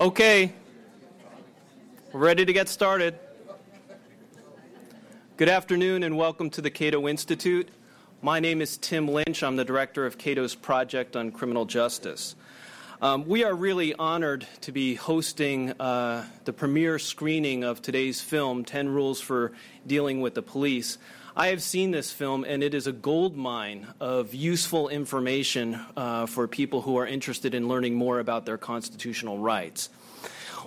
Okay, we're ready to get started. Good afternoon and welcome to the Cato Institute. My name is Tim Lynch. I'm the director of Cato's Project on Criminal Justice. Um, we are really honored to be hosting uh, the premiere screening of today's film, 10 Rules for Dealing with the Police. I have seen this film, and it is a gold mine of useful information uh, for people who are interested in learning more about their constitutional rights.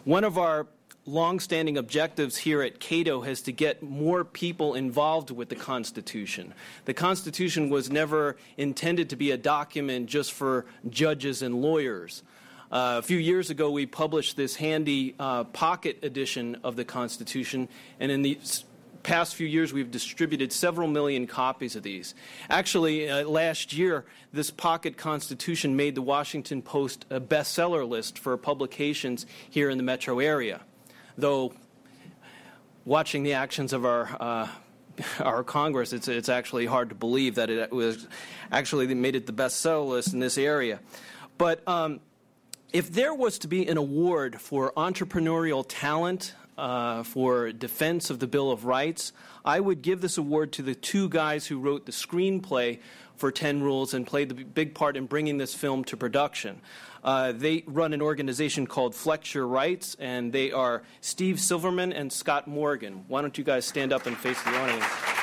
One of our longstanding objectives here at Cato has to get more people involved with the Constitution. The Constitution was never intended to be a document just for judges and lawyers. Uh, a few years ago, we published this handy uh, pocket edition of the Constitution, and in the past few years, we've distributed several million copies of these. Actually, uh, last year, this pocket constitution made the Washington Post a bestseller list for publications here in the metro area. Though, watching the actions of our uh, our Congress, it's, it's actually hard to believe that it was actually made it the bestseller list in this area. But um, if there was to be an award for entrepreneurial talent uh, for defense of the Bill of Rights, I would give this award to the two guys who wrote the screenplay for 10 Rules and played the big part in bringing this film to production. Uh, they run an organization called Flex Your Rights, and they are Steve Silverman and Scott Morgan. Why don't you guys stand up and face the audience?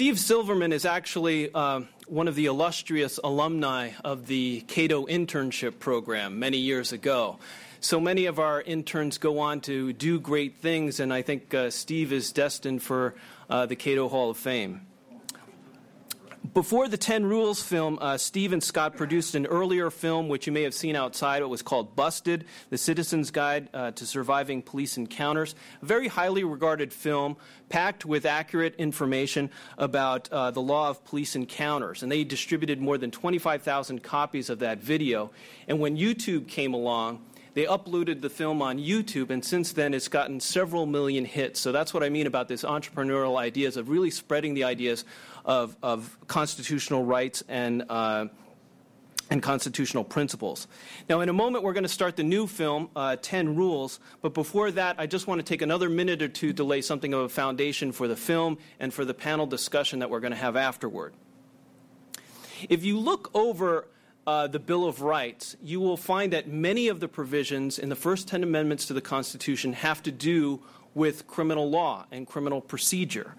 Steve Silverman is actually uh, one of the illustrious alumni of the Cato internship program many years ago. So many of our interns go on to do great things, and I think uh, Steve is destined for uh, the Cato Hall of Fame. Before the 10 Rules film, uh, Steve and Scott produced an earlier film, which you may have seen outside. It was called Busted The Citizen's Guide uh, to Surviving Police Encounters. A very highly regarded film, packed with accurate information about uh, the law of police encounters. And they distributed more than 25,000 copies of that video. And when YouTube came along, they uploaded the film on YouTube, and since then it's gotten several million hits. So that's what I mean about this entrepreneurial ideas of really spreading the ideas of, of constitutional rights and uh, and constitutional principles. Now, in a moment, we're going to start the new film, uh, 10 Rules. But before that, I just want to take another minute or two to lay something of a foundation for the film and for the panel discussion that we're going to have afterward. If you look over uh, the Bill of Rights, you will find that many of the provisions in the first 10 amendments to the Constitution have to do with criminal law and criminal procedure.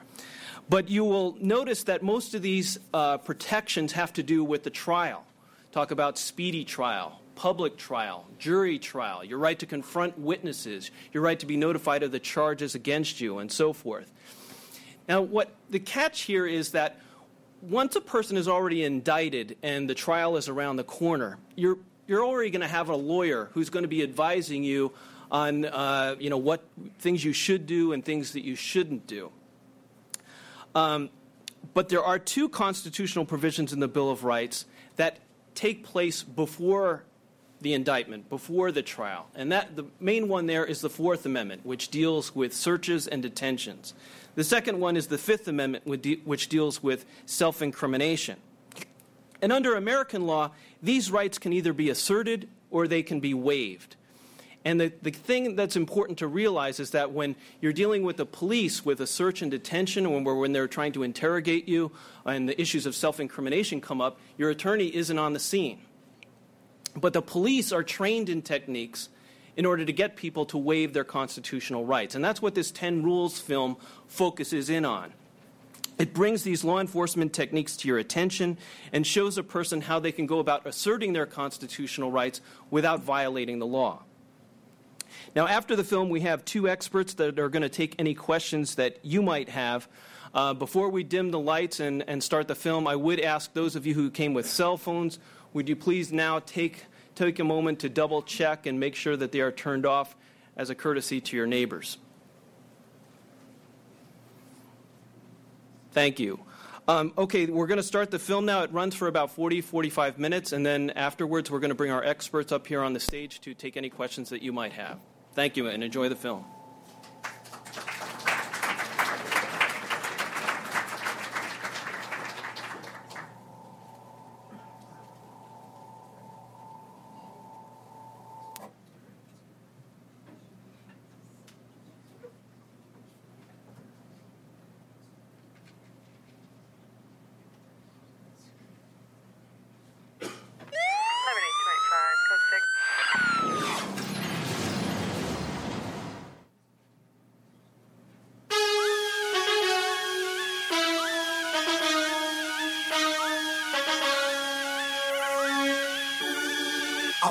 But you will notice that most of these uh, protections have to do with the trial. Talk about speedy trial, public trial, jury trial, your right to confront witnesses, your right to be notified of the charges against you, and so forth. Now, what the catch here is that once a person is already indicted and the trial is around the corner, you're, you're already going to have a lawyer who's going to be advising you on uh, you know, what things you should do and things that you shouldn't do. Um, but there are two constitutional provisions in the Bill of Rights that take place before the indictment, before the trial. And that the main one there is the Fourth Amendment, which deals with searches and detentions. The second one is the Fifth Amendment, which deals with self incrimination. And under American law, these rights can either be asserted or they can be waived. And the, the thing that's important to realize is that when you're dealing with the police with a search and detention, when, when they're trying to interrogate you and the issues of self incrimination come up, your attorney isn't on the scene. But the police are trained in techniques in order to get people to waive their constitutional rights. And that's what this 10 Rules film focuses in on. It brings these law enforcement techniques to your attention and shows a person how they can go about asserting their constitutional rights without violating the law. Now, after the film, we have two experts that are going to take any questions that you might have. Uh, before we dim the lights and, and start the film, I would ask those of you who came with cell phones, would you please now take, take a moment to double check and make sure that they are turned off as a courtesy to your neighbors? Thank you. Um, okay, we're going to start the film now. It runs for about 40, 45 minutes, and then afterwards, we're going to bring our experts up here on the stage to take any questions that you might have. Thank you and enjoy the film.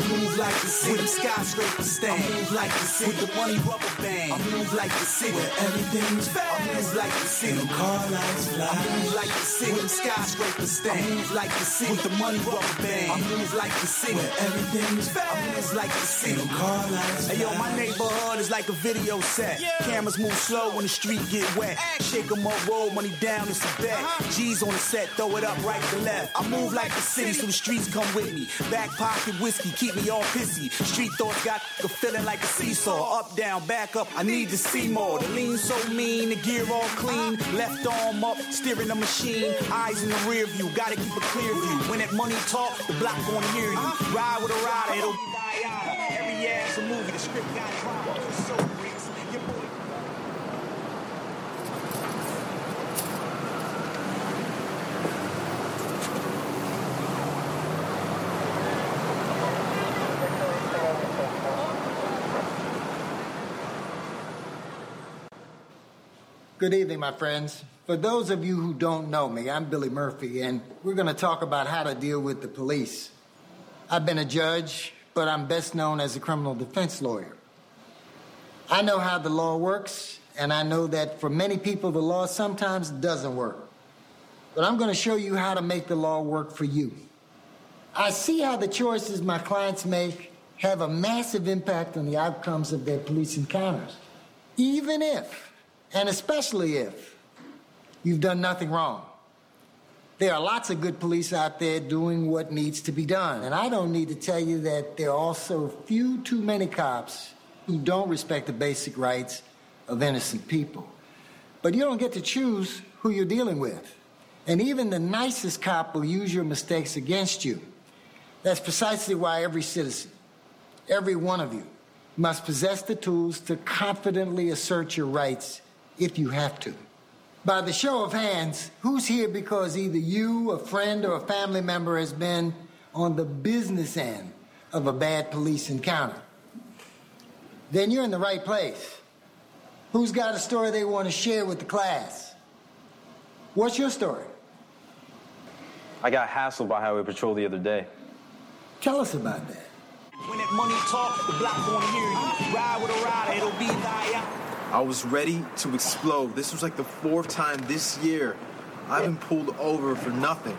Move like the city. With them skyscrapers stand. I move like the city. With the money rubber band. I move like the city. Where everything's fast. I move like the city. And car lights fly. I move like the city. With them skyscrapers stand. I move like the city. With the money rubber band. I move like the city. Where everything's fast. I move like the city. And car lights fly. Hey yo, my neighborhood is like a video set. Yeah. Cameras move slow when the street get wet. Shake 'em up, roll money down, it's a bet. Uh-huh. G's on the set, throw it up right to left. I move like the city, so the streets come with me. Back pocket whiskey, keep me all pissy. Street thoughts got the feeling like a seesaw. Up, down, back up, I need to see more. The lean so mean, the gear all clean. Left arm up, steering the machine. Eyes in the rear view, gotta keep a clear view. When that money talk, the block gonna hear you. Ride with a rider, it'll be die Every ass a movie, the script got drama. So Good evening, my friends. For those of you who don't know me, I'm Billy Murphy, and we're going to talk about how to deal with the police. I've been a judge, but I'm best known as a criminal defense lawyer. I know how the law works, and I know that for many people, the law sometimes doesn't work. But I'm going to show you how to make the law work for you. I see how the choices my clients make have a massive impact on the outcomes of their police encounters, even if and especially if you've done nothing wrong. There are lots of good police out there doing what needs to be done. And I don't need to tell you that there are also few too many cops who don't respect the basic rights of innocent people. But you don't get to choose who you're dealing with. And even the nicest cop will use your mistakes against you. That's precisely why every citizen, every one of you, must possess the tools to confidently assert your rights if you have to. By the show of hands, who's here because either you, a friend, or a family member has been on the business end of a bad police encounter? Then you're in the right place. Who's got a story they want to share with the class? What's your story? I got hassled by Highway Patrol the other day. Tell us about that. When that money talk, the block gonna hear you. Ride with a rider, it'll be thy out. I was ready to explode. This was like the fourth time this year I've been pulled over for nothing.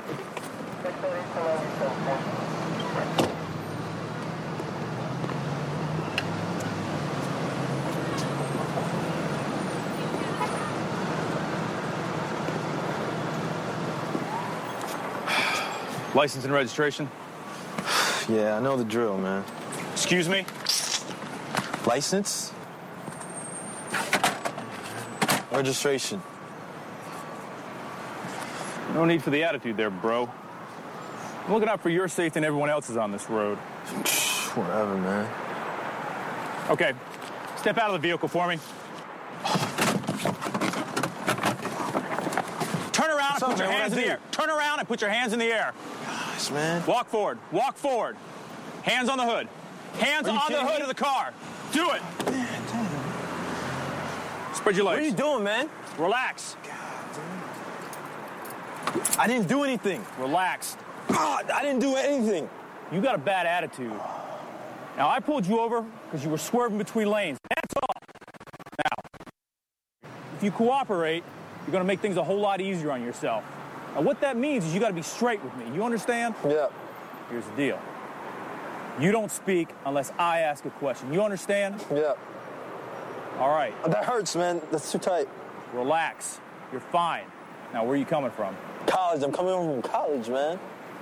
License and registration. Yeah, I know the drill, man. Excuse me? License? Registration. No need for the attitude there, bro. I'm looking out for your safety and everyone else's on this road. Whatever, man. Okay, step out of the vehicle for me. Turn around and up, put your man? hands in the air. Turn around and put your hands in the air. Gosh, man. Walk forward. Walk forward. Hands on the hood. Hands on the hood me? of the car. Do it. Spread your What are you doing, man? Relax. I didn't do anything. Relax. God, I didn't do anything. You got a bad attitude. Now, I pulled you over because you were swerving between lanes. That's all. Now, if you cooperate, you're going to make things a whole lot easier on yourself. Now, what that means is you got to be straight with me. You understand? Yeah. Here's the deal. You don't speak unless I ask a question. You understand? Yeah. All right. That hurts, man. That's too tight. Relax. You're fine. Now, where are you coming from? College. I'm coming home from college, man.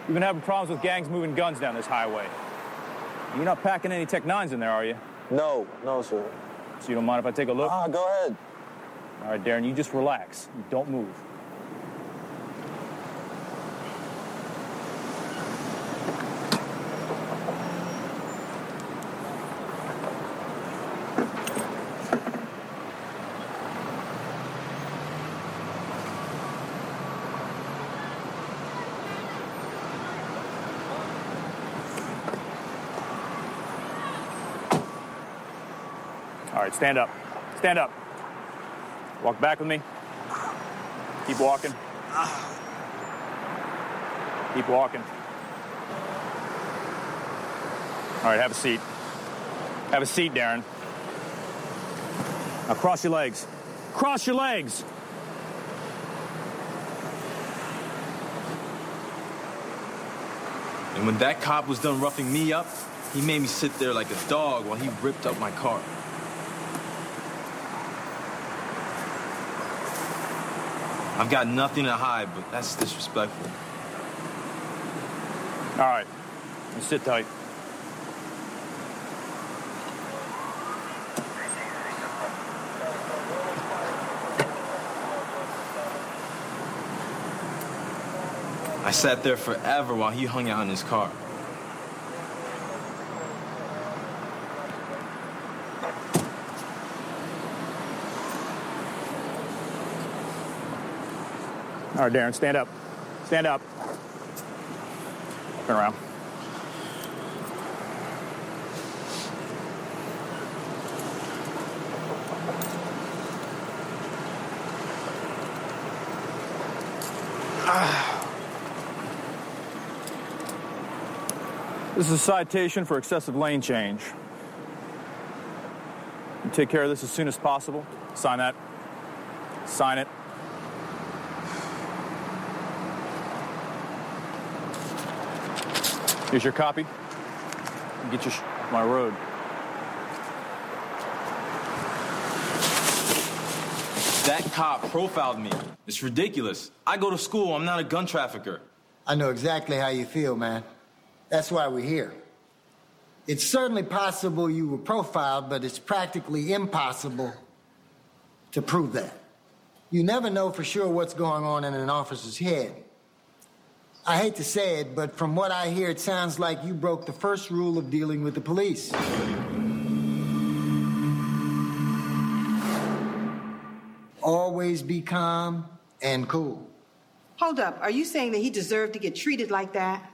You've been having problems with gangs moving guns down this highway. You're not packing any Tech 9s in there, are you? No, no, sir. So you don't mind if I take a look? Ah, go ahead. All right, Darren, you just relax. You don't move. Right, stand up. Stand up. Walk back with me. Keep walking. Keep walking. All right, have a seat. Have a seat, Darren. Now cross your legs. Cross your legs. And when that cop was done roughing me up, he made me sit there like a dog while he ripped up my car. I've got nothing to hide, but that's disrespectful. All right. Now sit tight. I sat there forever while he hung out in his car. All right, Darren, stand up. Stand up. Turn around. This is a citation for excessive lane change. You take care of this as soon as possible. Sign that. Sign it. Here's your copy. Get your sh- off my road. That cop profiled me. It's ridiculous. I go to school. I'm not a gun trafficker. I know exactly how you feel, man. That's why we're here. It's certainly possible you were profiled, but it's practically impossible to prove that. You never know for sure what's going on in an officer's head. I hate to say it, but from what I hear, it sounds like you broke the first rule of dealing with the police. Always be calm and cool. Hold up. Are you saying that he deserved to get treated like that?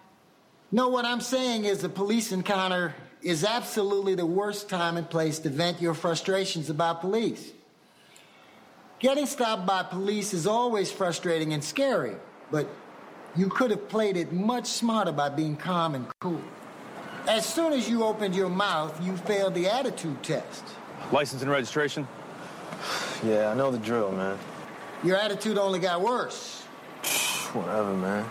No, what I'm saying is a police encounter is absolutely the worst time and place to vent your frustrations about police. Getting stopped by police is always frustrating and scary, but you could have played it much smarter by being calm and cool. As soon as you opened your mouth, you failed the attitude test. License and registration. Yeah, I know the drill, man. Your attitude only got worse. Whatever, man.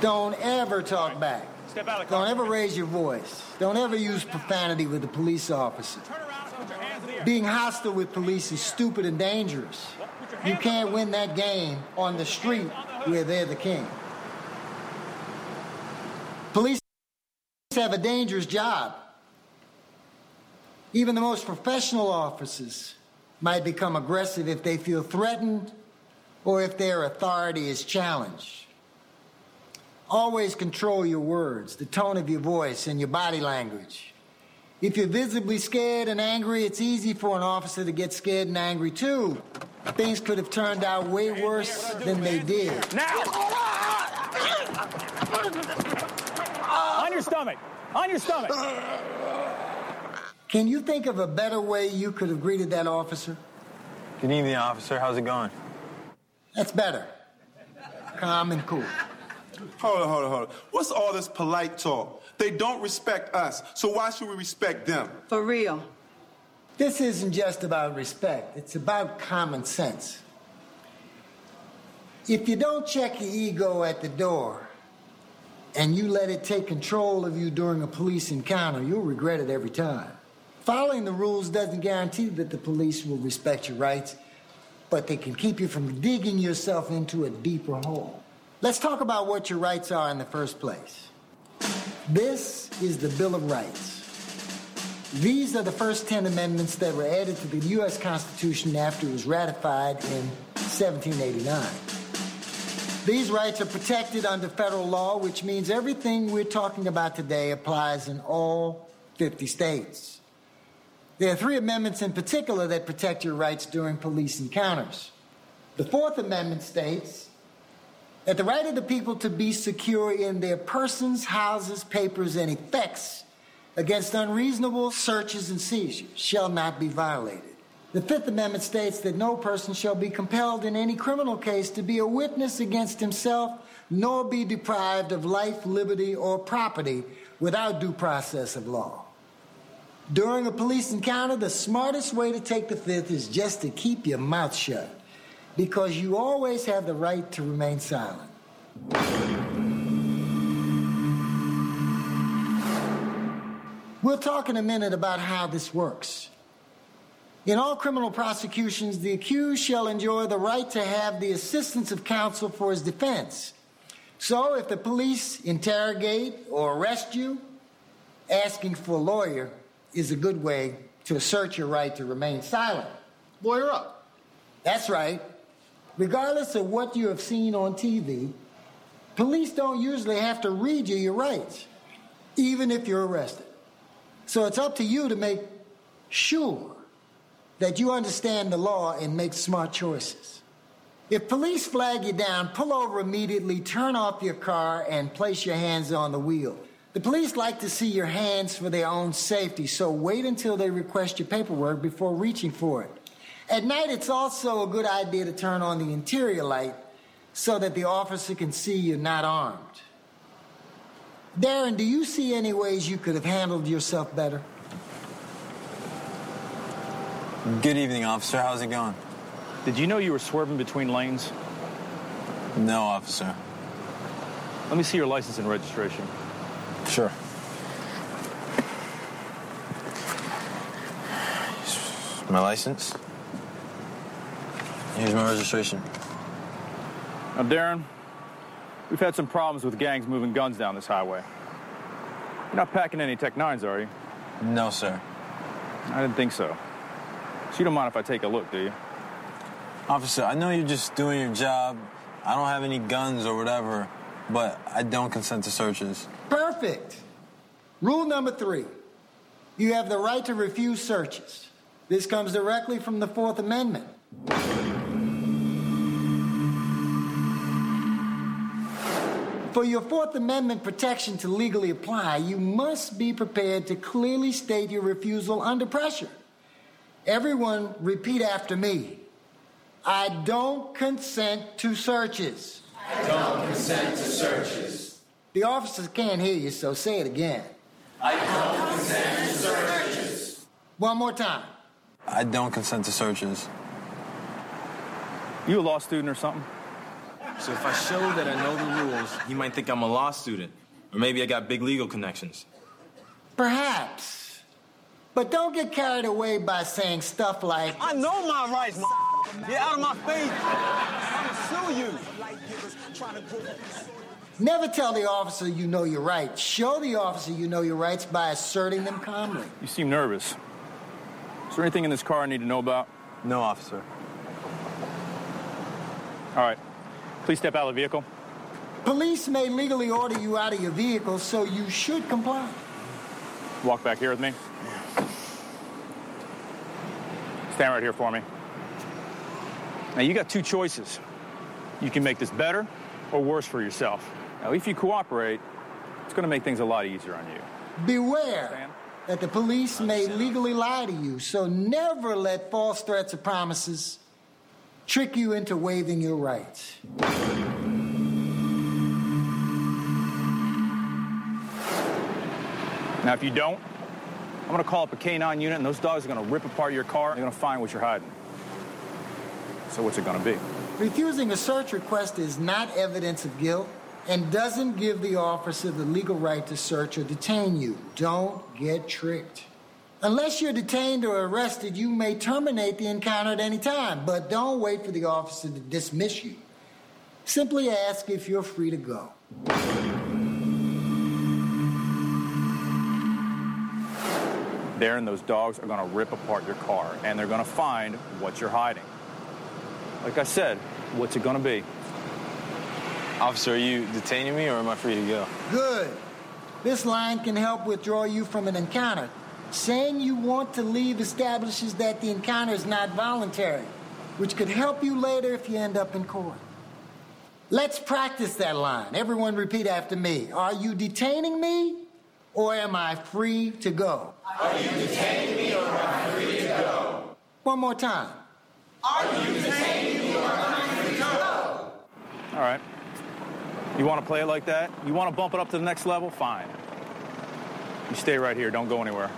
Don't ever talk back. Step out of the car. Don't ever raise your voice. Don't ever use profanity with a police officer. Turn around and put your hands in the air. Being hostile with police is stupid and dangerous. You can't win that game on the street where they're the king. Police have a dangerous job. Even the most professional officers might become aggressive if they feel threatened or if their authority is challenged. Always control your words, the tone of your voice, and your body language. If you're visibly scared and angry, it's easy for an officer to get scared and angry too. Things could have turned out way worse than they did. Now! On your stomach. On your stomach. Can you think of a better way you could have greeted that officer? Good evening, officer. How's it going? That's better. Calm and cool. Hold on, hold on, hold on. What's all this polite talk? They don't respect us, so why should we respect them? For real. This isn't just about respect, it's about common sense. If you don't check your ego at the door and you let it take control of you during a police encounter, you'll regret it every time. Following the rules doesn't guarantee that the police will respect your rights, but they can keep you from digging yourself into a deeper hole. Let's talk about what your rights are in the first place. This is the Bill of Rights. These are the first 10 amendments that were added to the U.S. Constitution after it was ratified in 1789. These rights are protected under federal law, which means everything we're talking about today applies in all 50 states. There are three amendments in particular that protect your rights during police encounters. The Fourth Amendment states that the right of the people to be secure in their persons, houses, papers, and effects against unreasonable searches and seizures shall not be violated. The Fifth Amendment states that no person shall be compelled in any criminal case to be a witness against himself, nor be deprived of life, liberty, or property without due process of law. During a police encounter, the smartest way to take the fifth is just to keep your mouth shut because you always have the right to remain silent. We'll talk in a minute about how this works. In all criminal prosecutions, the accused shall enjoy the right to have the assistance of counsel for his defense. So, if the police interrogate or arrest you, asking for a lawyer is a good way to assert your right to remain silent. Lawyer up. That's right. Regardless of what you have seen on TV, police don't usually have to read you your rights, even if you're arrested. So it's up to you to make sure that you understand the law and make smart choices. If police flag you down, pull over immediately, turn off your car, and place your hands on the wheel. The police like to see your hands for their own safety, so wait until they request your paperwork before reaching for it. At night, it's also a good idea to turn on the interior light so that the officer can see you're not armed. Darren, do you see any ways you could have handled yourself better? Good evening, officer. How's it going? Did you know you were swerving between lanes? No, officer. Let me see your license and registration. Sure. My license. Here's my registration. Now, Darren, we've had some problems with gangs moving guns down this highway. You're not packing any Tech 9s, are you? No, sir. I didn't think so. So you don't mind if I take a look, do you? Officer, I know you're just doing your job. I don't have any guns or whatever, but I don't consent to searches. Perfect. Rule number three you have the right to refuse searches. This comes directly from the Fourth Amendment. For your Fourth Amendment protection to legally apply, you must be prepared to clearly state your refusal under pressure. Everyone, repeat after me. I don't consent to searches. I don't consent to searches. The officers can't hear you, so say it again. I don't consent to searches. One more time. I don't consent to searches. You a law student or something? So if I show that I know the rules, he might think I'm a law student. Or maybe I got big legal connections. Perhaps. But don't get carried away by saying stuff like, I know my rights, ma. Get out of my face. I'm gonna sue you. Never tell the officer you know your rights. Show the officer you know your rights by asserting them calmly. You seem nervous. Is there anything in this car I need to know about? No, officer. All right. Please step out of the vehicle. Police may legally order you out of your vehicle, so you should comply. Walk back here with me. Stand right here for me. Now, you got two choices. You can make this better or worse for yourself. Now, if you cooperate, it's going to make things a lot easier on you. Beware that the police may legally lie to you, so never let false threats or promises trick you into waiving your rights. Now, if you don't, going to call up a K9 unit, and those dogs are going to rip apart your car. They're going to find what you're hiding. So, what's it going to be? Refusing a search request is not evidence of guilt and doesn't give the officer the legal right to search or detain you. Don't get tricked. Unless you're detained or arrested, you may terminate the encounter at any time, but don't wait for the officer to dismiss you. Simply ask if you're free to go. Darren, those dogs are going to rip apart your car, and they're going to find what you're hiding. Like I said, what's it going to be? Officer, are you detaining me or am I free to go? Good. This line can help withdraw you from an encounter. Saying you want to leave establishes that the encounter is not voluntary, which could help you later if you end up in court. Let's practice that line. Everyone repeat after me. Are you detaining me or am I free to go? Are you detaining me or am I free to go? One more time. Are you detaining me or am I free to go? All right. You want to play it like that? You want to bump it up to the next level? Fine. You stay right here. Don't go anywhere.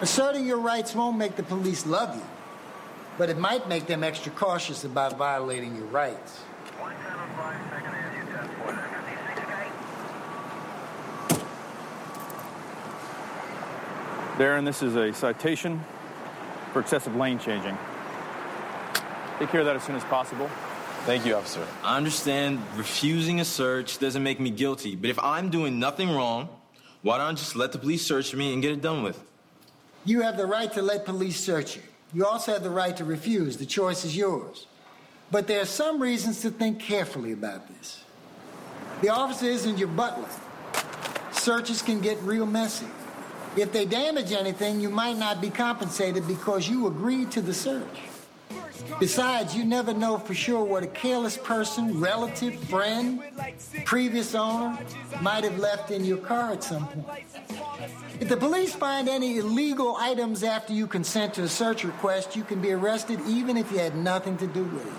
Asserting your rights won't make the police love you, but it might make them extra cautious about violating your rights. Darren, this is a citation for excessive lane changing. Take care of that as soon as possible. Thank you, officer. I understand refusing a search doesn't make me guilty, but if I'm doing nothing wrong, why don't I just let the police search me and get it done with? You have the right to let police search you. You also have the right to refuse. The choice is yours. But there are some reasons to think carefully about this. The officer isn't your butler. Searches can get real messy. If they damage anything, you might not be compensated because you agreed to the search. Besides, you never know for sure what a careless person, relative, friend, previous owner might have left in your car at some point. If the police find any illegal items after you consent to a search request, you can be arrested even if you had nothing to do with it.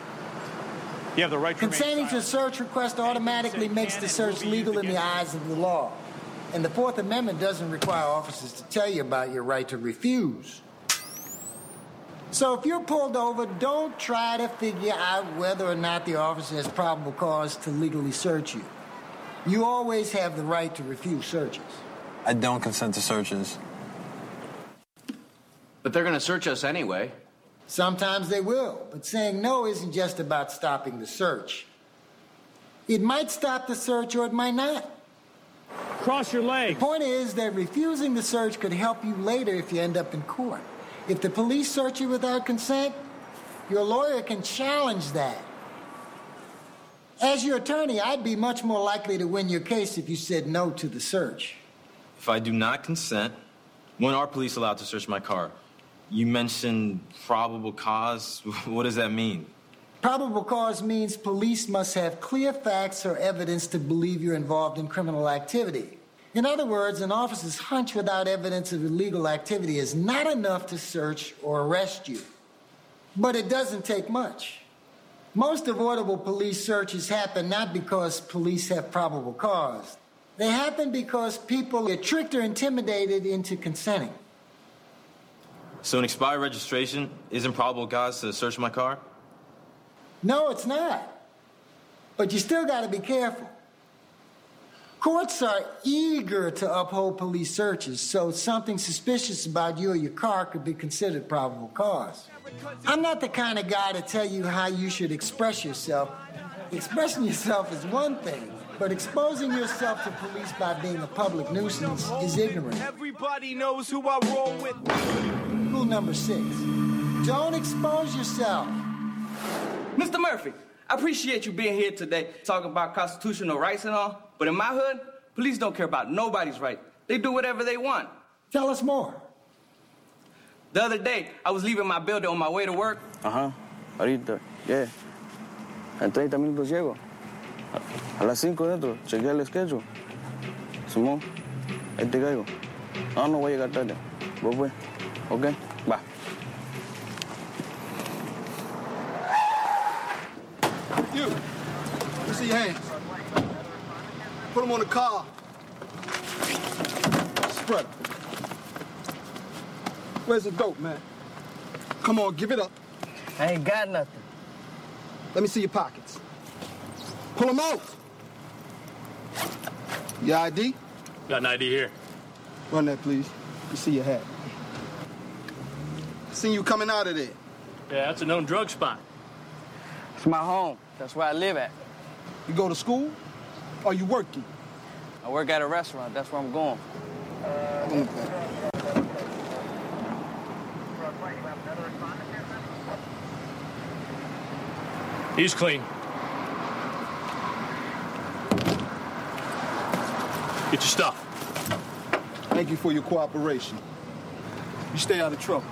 You have the right to Consenting to a search request automatically makes the search legal in the eyes of the law. And the Fourth Amendment doesn't require officers to tell you about your right to refuse. So if you're pulled over, don't try to figure out whether or not the officer has probable cause to legally search you. You always have the right to refuse searches. I don't consent to searches. But they're going to search us anyway. Sometimes they will, but saying no isn't just about stopping the search. It might stop the search or it might not. Cross your legs. The point is that refusing the search could help you later if you end up in court. If the police search you without consent, your lawyer can challenge that. As your attorney, I'd be much more likely to win your case if you said no to the search. If I do not consent, when are police allowed to search my car? You mentioned probable cause. What does that mean? Probable cause means police must have clear facts or evidence to believe you're involved in criminal activity. In other words, an officer's hunch without evidence of illegal activity is not enough to search or arrest you. But it doesn't take much. Most avoidable police searches happen not because police have probable cause. They happen because people get tricked or intimidated into consenting. So an expired registration isn't probable cause to search my car? No, it's not. But you still got to be careful. Courts are eager to uphold police searches, so something suspicious about you or your car could be considered probable cause. I'm not the kind of guy to tell you how you should express yourself. Expressing yourself is one thing, but exposing yourself to police by being a public nuisance is ignorant. Everybody knows who I roll with. Rule number six don't expose yourself. Mr. Murphy, I appreciate you being here today talking about constitutional rights and all, but in my hood, police don't care about nobody's right. They do whatever they want. Tell us more. The other day, I was leaving my building on my way to work. Ajá, ahorita, yeah. En 30 minutos llego. A, a las 5 dentro, chequeé el schedule. Simón, ahí te caigo. No, no voy a llegar tarde. Vos pues, ok, va. You. Let me see your hands. Put them on the car. Spread 'em. Where's the dope, man? Come on, give it up. I ain't got nothing. Let me see your pockets. Pull them out. Your ID? Got an ID here. Run that, please. Let me see your hat. Seen you coming out of there. Yeah, that's a known drug spot. It's my home. That's where I live at. You go to school? Or you working? I work at a restaurant. That's where I'm going. He's clean. Get your stuff. Thank you for your cooperation. You stay out of trouble.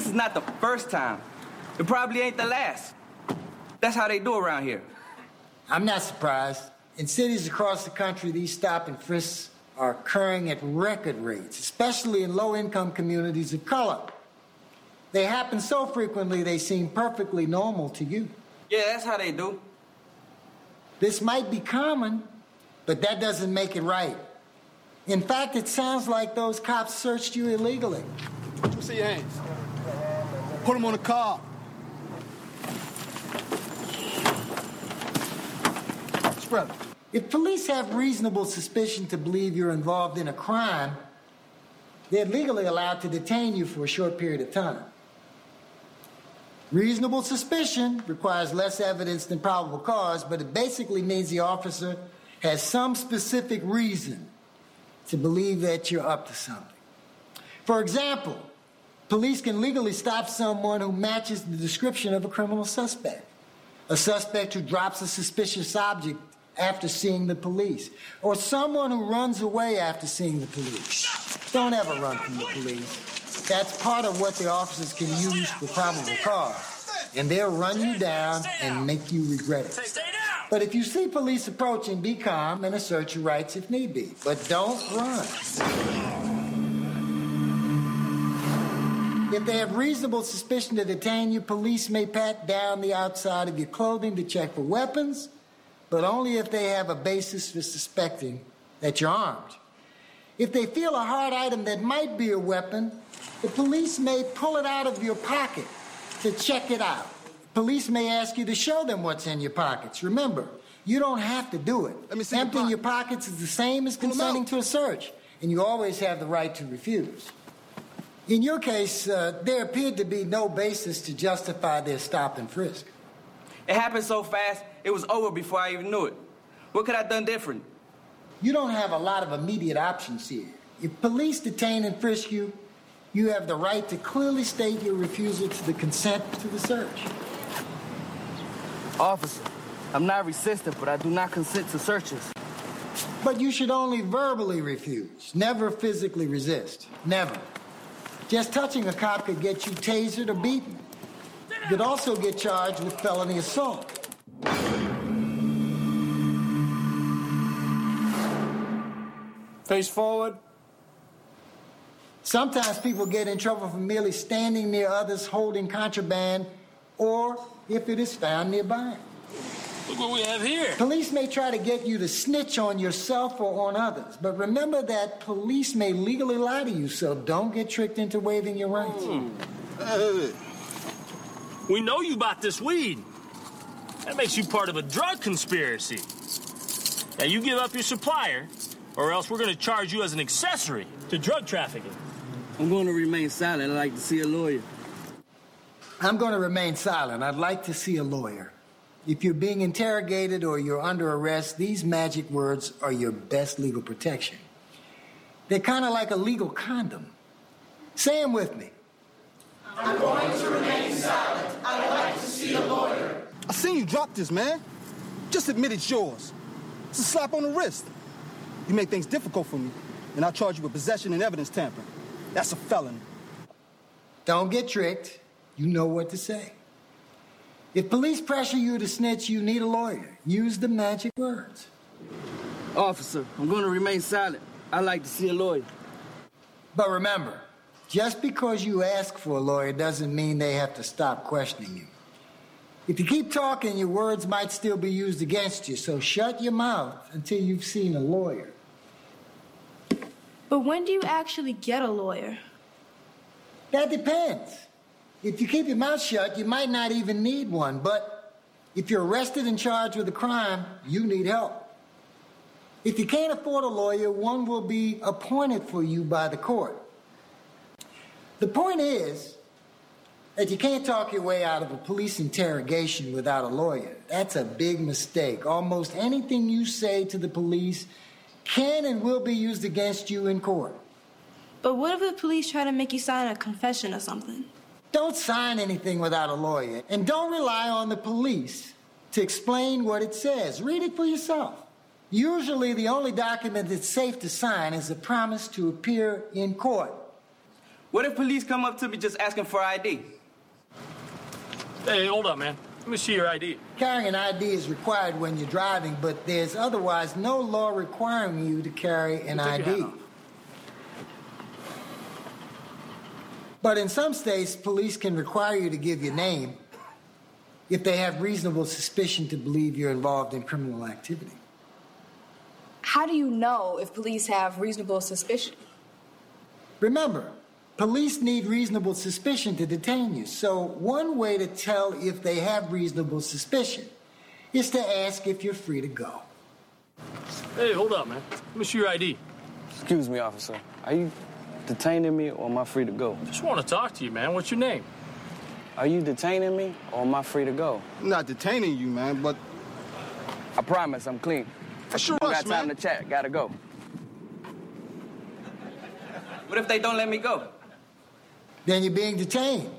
This is not the first time. It probably ain't the last. That's how they do around here. I'm not surprised. In cities across the country, these stop and frisks are occurring at record rates, especially in low income communities of color. They happen so frequently they seem perfectly normal to you. Yeah, that's how they do. This might be common, but that doesn't make it right. In fact, it sounds like those cops searched you illegally. Let me see your hands. Put them on a car. Spread. If police have reasonable suspicion to believe you're involved in a crime, they're legally allowed to detain you for a short period of time. Reasonable suspicion requires less evidence than probable cause, but it basically means the officer has some specific reason to believe that you're up to something. For example, police can legally stop someone who matches the description of a criminal suspect, a suspect who drops a suspicious object after seeing the police, or someone who runs away after seeing the police. Don't ever run from the police. That's part of what the officers can use for probable cause. And they'll run you down and make you regret it. But if you see police approaching, be calm and assert your rights if need be. But don't run. If they have reasonable suspicion to detain you, police may pat down the outside of your clothing to check for weapons, but only if they have a basis for suspecting that you're armed. If they feel a hard item that might be a weapon, the police may pull it out of your pocket to check it out. Police may ask you to show them what's in your pockets. Remember, you don't have to do it. Let me see Emptying your your pockets is the same as consenting to a search, and you always have the right to refuse. In your case, uh, there appeared to be no basis to justify their stop and frisk. It happened so fast, it was over before I even knew it. What could I have done different? You don't have a lot of immediate options here. If police detain and frisk you, you have the right to clearly state your refusal to the consent to the search. Officer, I'm not resistant, but I do not consent to searches. But you should only verbally refuse, never physically resist. Never. Just touching a cop could get you tasered or beaten. You could also get charged with felony assault. Face forward. Sometimes people get in trouble for merely standing near others holding contraband or if it is found nearby. Look what we have here. Police may try to get you to snitch on yourself or on others, but remember that police may legally lie to you, so don't get tricked into waiving your rights. Hmm. Uh, we know you bought this weed. That makes you part of a drug conspiracy. Now you give up your supplier, or else we're going to charge you as an accessory to drug trafficking. I'm going to remain silent. I'd like to see a lawyer. I'm going to remain silent. I'd like to see a lawyer. If you're being interrogated or you're under arrest, these magic words are your best legal protection. They're kind of like a legal condom. Say them with me. I'm going to remain silent. I'd like to see a lawyer. I seen you drop this, man. Just admit it's yours. It's a slap on the wrist. You make things difficult for me, and I'll charge you with possession and evidence tampering. That's a felony. Don't get tricked. You know what to say. If police pressure you to snitch, you need a lawyer. Use the magic words. Officer, I'm going to remain silent. I'd like to see a lawyer. But remember, just because you ask for a lawyer doesn't mean they have to stop questioning you. If you keep talking, your words might still be used against you, so shut your mouth until you've seen a lawyer. But when do you actually get a lawyer? That depends. If you keep your mouth shut, you might not even need one, but if you're arrested and charged with a crime, you need help. If you can't afford a lawyer, one will be appointed for you by the court. The point is that you can't talk your way out of a police interrogation without a lawyer. That's a big mistake. Almost anything you say to the police can and will be used against you in court. But what if the police try to make you sign a confession or something? Don't sign anything without a lawyer. And don't rely on the police to explain what it says. Read it for yourself. Usually, the only document that's safe to sign is a promise to appear in court. What if police come up to me just asking for ID? Hey, hold up, man. Let me see your ID. Carrying an ID is required when you're driving, but there's otherwise no law requiring you to carry an Take your ID. hat off. But in some states, police can require you to give your name. if they have reasonable suspicion to believe you're involved in criminal activity. How do you know if police have reasonable suspicion? Remember, police need reasonable suspicion to detain you. So, one way to tell if they have reasonable suspicion is to ask if you're free to go. Hey, hold up, man. Let me see your ID. Excuse me, officer. Are you detaining me or am I free to go? Just want to talk to you, man. What's your name? Are you detaining me or am I free to go? I'm not detaining you, man, but I promise I'm clean. What's your Don't rush, got time man? to chat. Gotta go. What if they don't let me go? Then you're being detained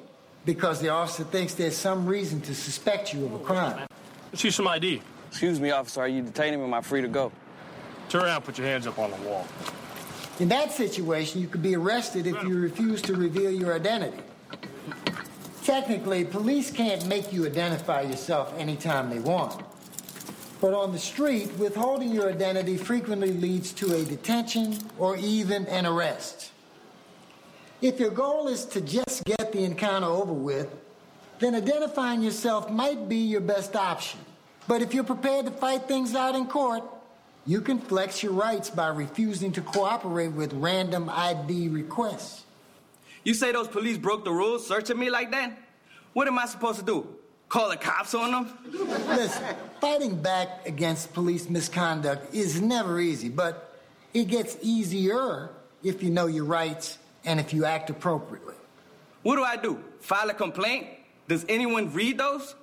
because the officer thinks there's some reason to suspect you of a crime. Let's see some ID. Excuse me, officer. Are you detaining me or am I free to go? Turn around, put your hands up on the wall. In that situation, you could be arrested if you refuse to reveal your identity. Technically, police can't make you identify yourself anytime they want. But on the street, withholding your identity frequently leads to a detention or even an arrest. If your goal is to just get the encounter over with, then identifying yourself might be your best option. But if you're prepared to fight things out in court, you can flex your rights by refusing to cooperate with random ID requests. You say those police broke the rules searching me like that? What am I supposed to do? Call the cops on them? Listen, fighting back against police misconduct is never easy, but it gets easier if you know your rights and if you act appropriately. What do I do? File a complaint? Does anyone read those?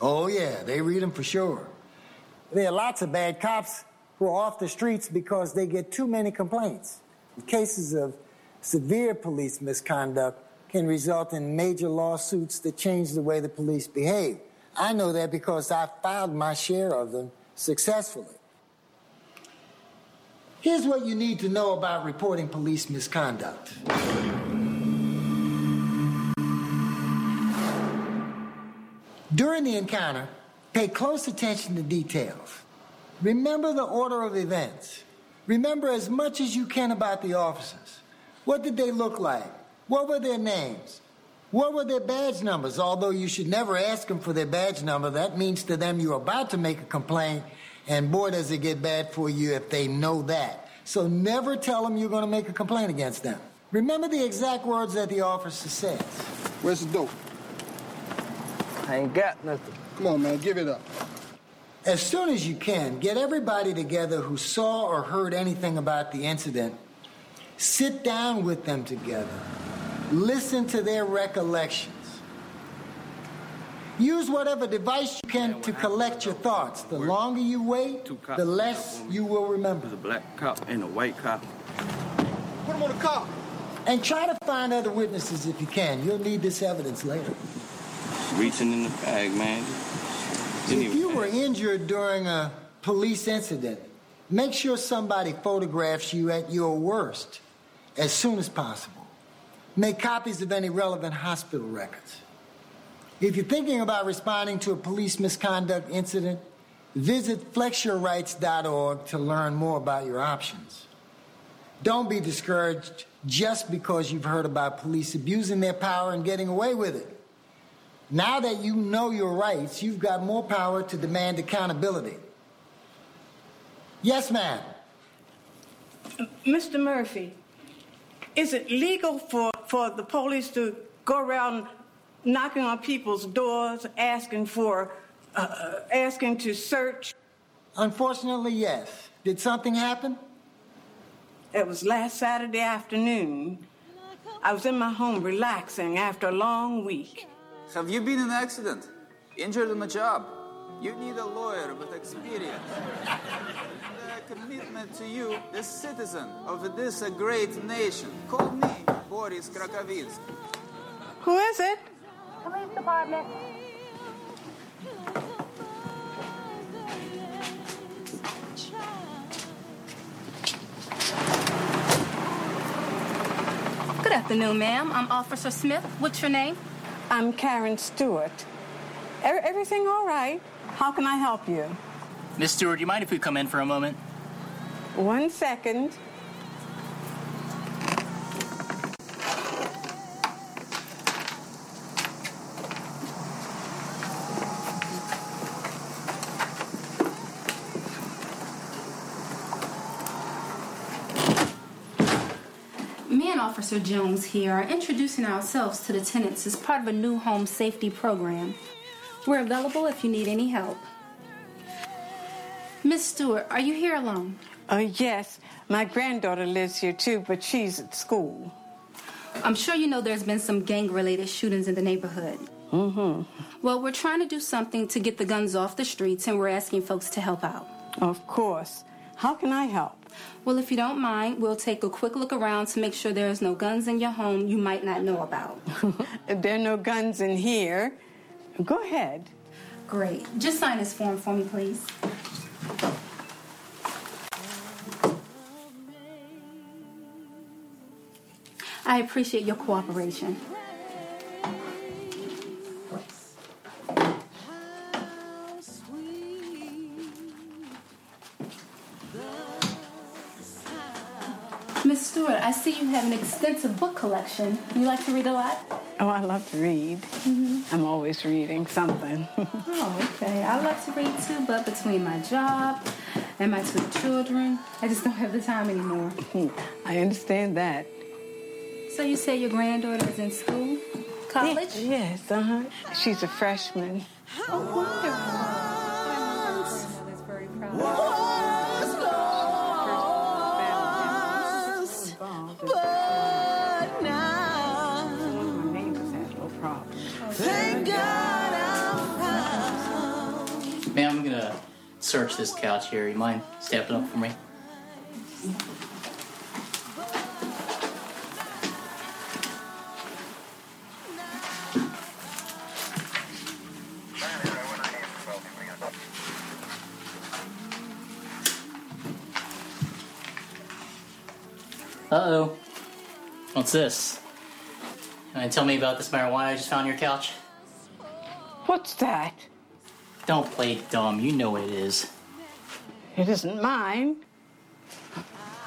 Oh, yeah, they read them for sure. There are lots of bad cops off the streets because they get too many complaints. Cases of severe police misconduct can result in major lawsuits that change the way the police behave. I know that because I filed my share of them successfully. Here's what you need to know about reporting police misconduct. During the encounter, pay close attention to details. Remember the order of events. Remember as much as you can about the officers. What did they look like? What were their names? What were their badge numbers? Although you should never ask them for their badge number, that means to them you're about to make a complaint, and boy, does it get bad for you if they know that. So never tell them you're going to make a complaint against them. Remember the exact words that the officer says. Where's the dope? I ain't got nothing. Come on, man, give it up. As soon as you can, get everybody together who saw or heard anything about the incident. Sit down with them together. Listen to their recollections. Use whatever device you can to collect your thoughts. The longer you wait, the less you will remember. There's a black cop and a white cop. Put him on the car. And try to find other witnesses if you can. You'll need this evidence later. Reaching in the bag, man. If you were injured during a police incident, make sure somebody photographs you at your worst as soon as possible. Make copies of any relevant hospital records. If you're thinking about responding to a police misconduct incident, visit flexyourrights.org to learn more about your options. Don't be discouraged just because you've heard about police abusing their power and getting away with it. Now that you know your rights, you've got more power to demand accountability. Yes, ma'am. Mr. Murphy, is it legal for, for the police to go around knocking on people's doors, asking for, uh, asking to search? Unfortunately, yes. Did something happen? It was last Saturday afternoon. I was in my home relaxing after a long week. Have you been in an accident? Injured on the job? You need a lawyer with experience. and a commitment to you, the citizen of this great nation. Call me Boris Krakowisk. Who is it? Police department. Good afternoon, ma'am. I'm Officer Smith. What's your name? I'm Karen Stewart. E- everything all right? How can I help you? Miss Stewart, do you mind if we come in for a moment? One second. Officer Jones here are introducing ourselves to the tenants as part of a new home safety program. We're available if you need any help. Miss Stewart, are you here alone? Oh, yes. My granddaughter lives here too, but she's at school. I'm sure you know there's been some gang related shootings in the neighborhood. Mm-hmm. Well, we're trying to do something to get the guns off the streets, and we're asking folks to help out. Of course. How can I help? Well, if you don't mind, we'll take a quick look around to make sure there's no guns in your home you might not know about. if there are no guns in here. Go ahead. Great. Just sign this form for me, please. I appreciate your cooperation. I see you have an extensive book collection. You like to read a lot? Oh, I love to read. Mm-hmm. I'm always reading something. Oh, okay. I love to read too, but between my job and my two children, I just don't have the time anymore. I understand that. So you say your granddaughter is in school? College? Yes, uh huh. She's a freshman. Oh, wonderful. That's very proud. Search this couch here. You mind stepping up for me? Uh oh. What's this? Can you tell me about this marijuana I just found on your couch? What's that? Don't play dumb. You know what it is. It isn't mine.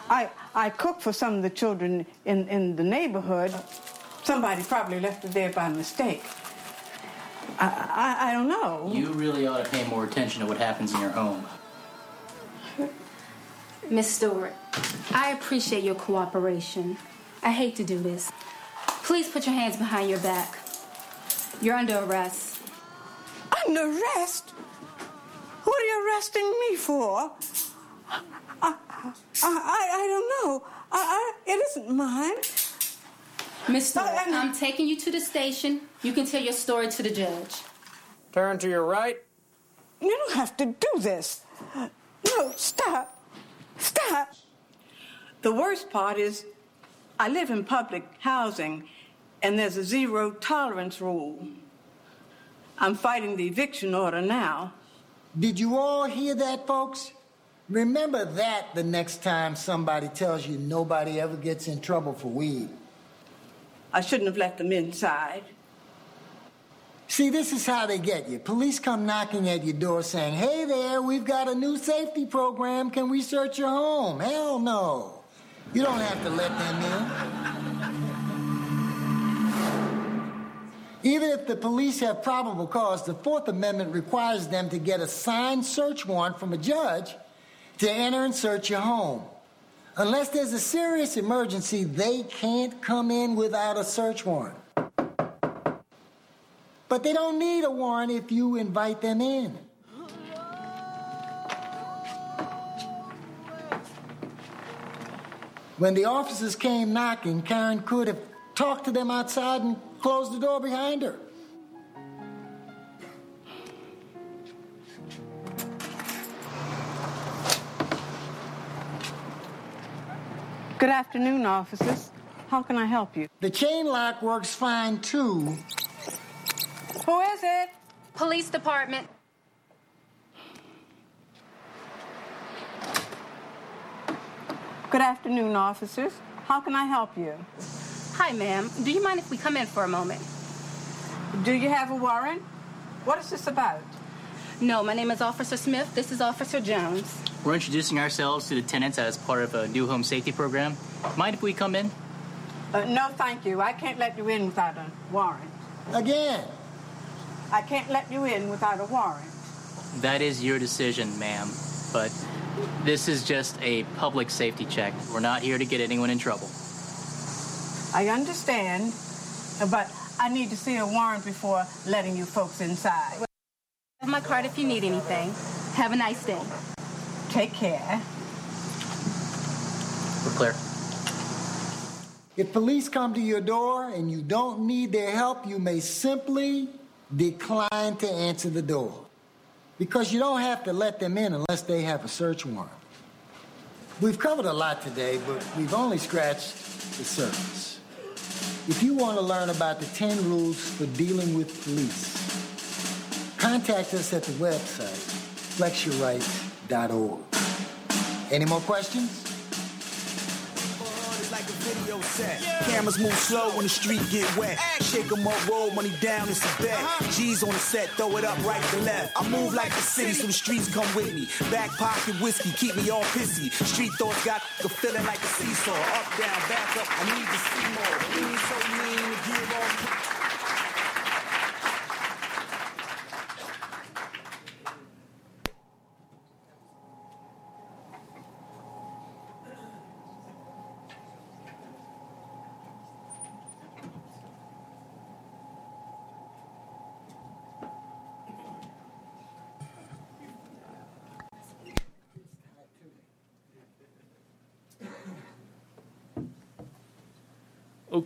I I cook for some of the children in, in the neighborhood. Somebody probably left it there by mistake. I, I, I don't know. You really ought to pay more attention to what happens in your home. Miss Stewart, I appreciate your cooperation. I hate to do this. Please put your hands behind your back. You're under arrest. Under arrest? What are you arresting me for? I, I, I, I don't know. I, I, it isn't mine. Miss Stewart, I'm taking you to the station. You can tell your story to the judge. Turn to your right. You don't have to do this. No, stop. Stop. The worst part is I live in public housing and there's a zero tolerance rule. I'm fighting the eviction order now. Did you all hear that, folks? Remember that the next time somebody tells you nobody ever gets in trouble for weed. I shouldn't have let them inside. See, this is how they get you. Police come knocking at your door saying, Hey there, we've got a new safety program. Can we search your home? Hell no. You don't have to let them in. Even if the police have probable cause, the Fourth Amendment requires them to get a signed search warrant from a judge to enter and search your home. Unless there's a serious emergency, they can't come in without a search warrant. But they don't need a warrant if you invite them in. When the officers came knocking, Karen could have talked to them outside and closed the door behind her. Good afternoon, officers. How can I help you? The chain lock works fine too. Who is it? Police department. Good afternoon, officers. How can I help you? Hi, ma'am. Do you mind if we come in for a moment? Do you have a warrant? What is this about? No, my name is Officer Smith. This is Officer Jones. We're introducing ourselves to the tenants as part of a new home safety program. Mind if we come in? Uh, no, thank you. I can't let you in without a warrant. Again. I can't let you in without a warrant. That is your decision, ma'am. But this is just a public safety check. We're not here to get anyone in trouble. I understand, but I need to see a warrant before letting you folks inside. Have my card if you need anything. Have a nice day. Take care. We're clear. If police come to your door and you don't need their help, you may simply decline to answer the door. Because you don't have to let them in unless they have a search warrant. We've covered a lot today, but we've only scratched the surface. If you want to learn about the 10 rules for dealing with police, contact us at the website, flexyourrights.org. Any more questions? Set. Cameras move slow when the street get wet. Shake 'em up, roll money down, it's a bet. G's on the set, throw it up right to left. I move like the city, so the streets come with me. Back pocket whiskey, keep me all pissy. Street thoughts got a feeling like a seesaw. Up, down, back up, I need to see more. So mean, give all.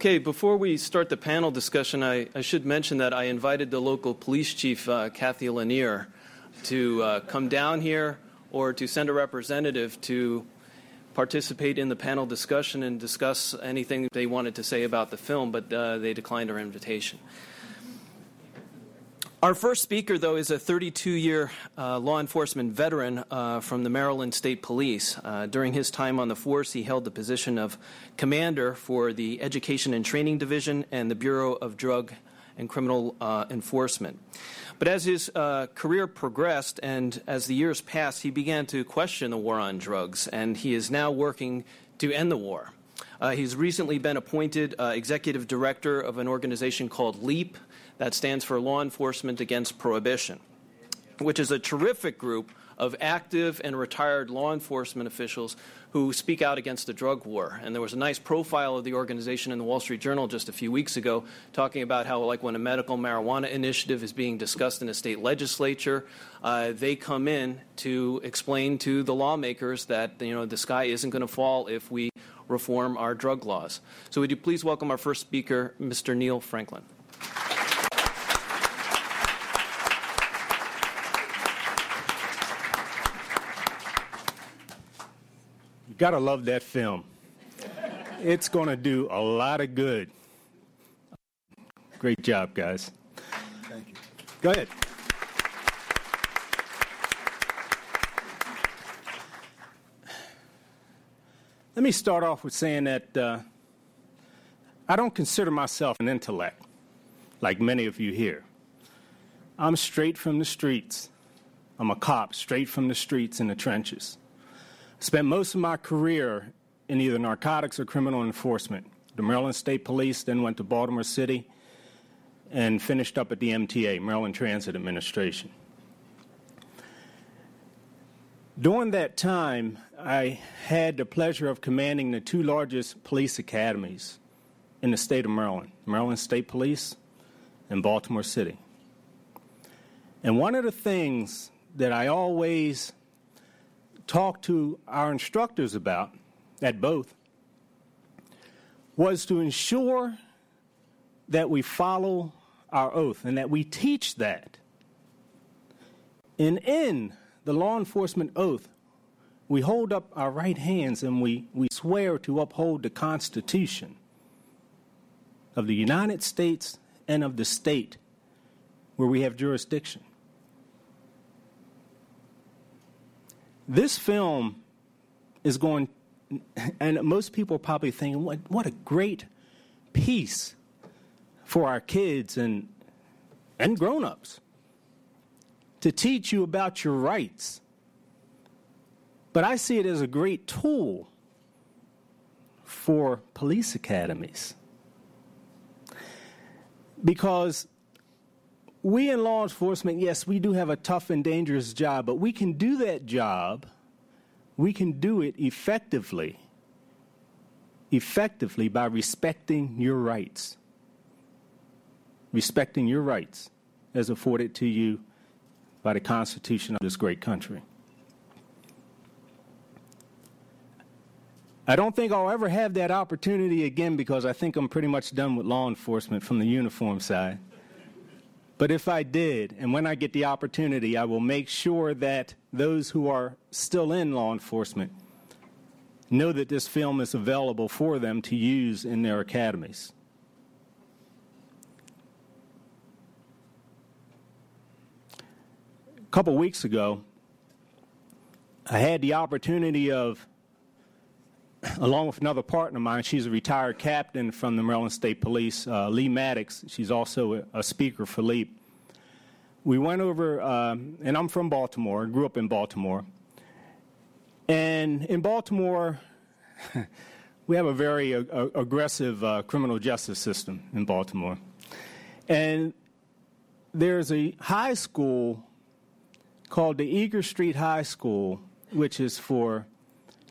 Okay, before we start the panel discussion, I, I should mention that I invited the local police chief, uh, Cathy Lanier, to uh, come down here or to send a representative to participate in the panel discussion and discuss anything they wanted to say about the film, but uh, they declined our invitation. Our first speaker, though, is a 32 year uh, law enforcement veteran uh, from the Maryland State Police. Uh, during his time on the force, he held the position of commander for the Education and Training Division and the Bureau of Drug and Criminal uh, Enforcement. But as his uh, career progressed and as the years passed, he began to question the war on drugs, and he is now working to end the war. Uh, he's recently been appointed executive director of an organization called LEAP that stands for Law Enforcement Against Prohibition, which is a terrific group of active and retired law enforcement officials who speak out against the drug war. And there was a nice profile of the organization in the Wall Street Journal just a few weeks ago talking about how, like, when a medical marijuana initiative is being discussed in a state legislature, uh, they come in to explain to the lawmakers that, you know, the sky isn't going to fall if we reform our drug laws. So, would you please welcome our first speaker, Mr. Neil Franklin? Gotta love that film. It's gonna do a lot of good. Great job, guys. Thank you. Go ahead. Let me start off with saying that uh, I don't consider myself an intellect like many of you here. I'm straight from the streets. I'm a cop straight from the streets in the trenches. Spent most of my career in either narcotics or criminal enforcement. The Maryland State Police, then went to Baltimore City, and finished up at the MTA, Maryland Transit Administration. During that time, I had the pleasure of commanding the two largest police academies in the state of Maryland Maryland State Police and Baltimore City. And one of the things that I always talked to our instructors about at both was to ensure that we follow our oath and that we teach that. And in the law enforcement oath, we hold up our right hands and we, we swear to uphold the Constitution of the United States and of the state where we have jurisdiction. This film is going, and most people are probably thinking, what, what a great piece for our kids and, and grown ups to teach you about your rights. But I see it as a great tool for police academies. Because we in law enforcement, yes, we do have a tough and dangerous job, but we can do that job, we can do it effectively effectively by respecting your rights. Respecting your rights as afforded to you by the Constitution of this great country. I don't think I'll ever have that opportunity again because I think I'm pretty much done with law enforcement from the uniform side. But if I did, and when I get the opportunity, I will make sure that those who are still in law enforcement know that this film is available for them to use in their academies. A couple weeks ago, I had the opportunity of along with another partner of mine. She's a retired captain from the Maryland State Police, uh, Leigh Maddox. She's also a, speaker for LEAP. We went over, uh, and I'm from Baltimore, grew up in Baltimore. And in Baltimore, we have a very aggressive uh, criminal justice system in Baltimore. And there's a high school called the Eager Street High School, which is for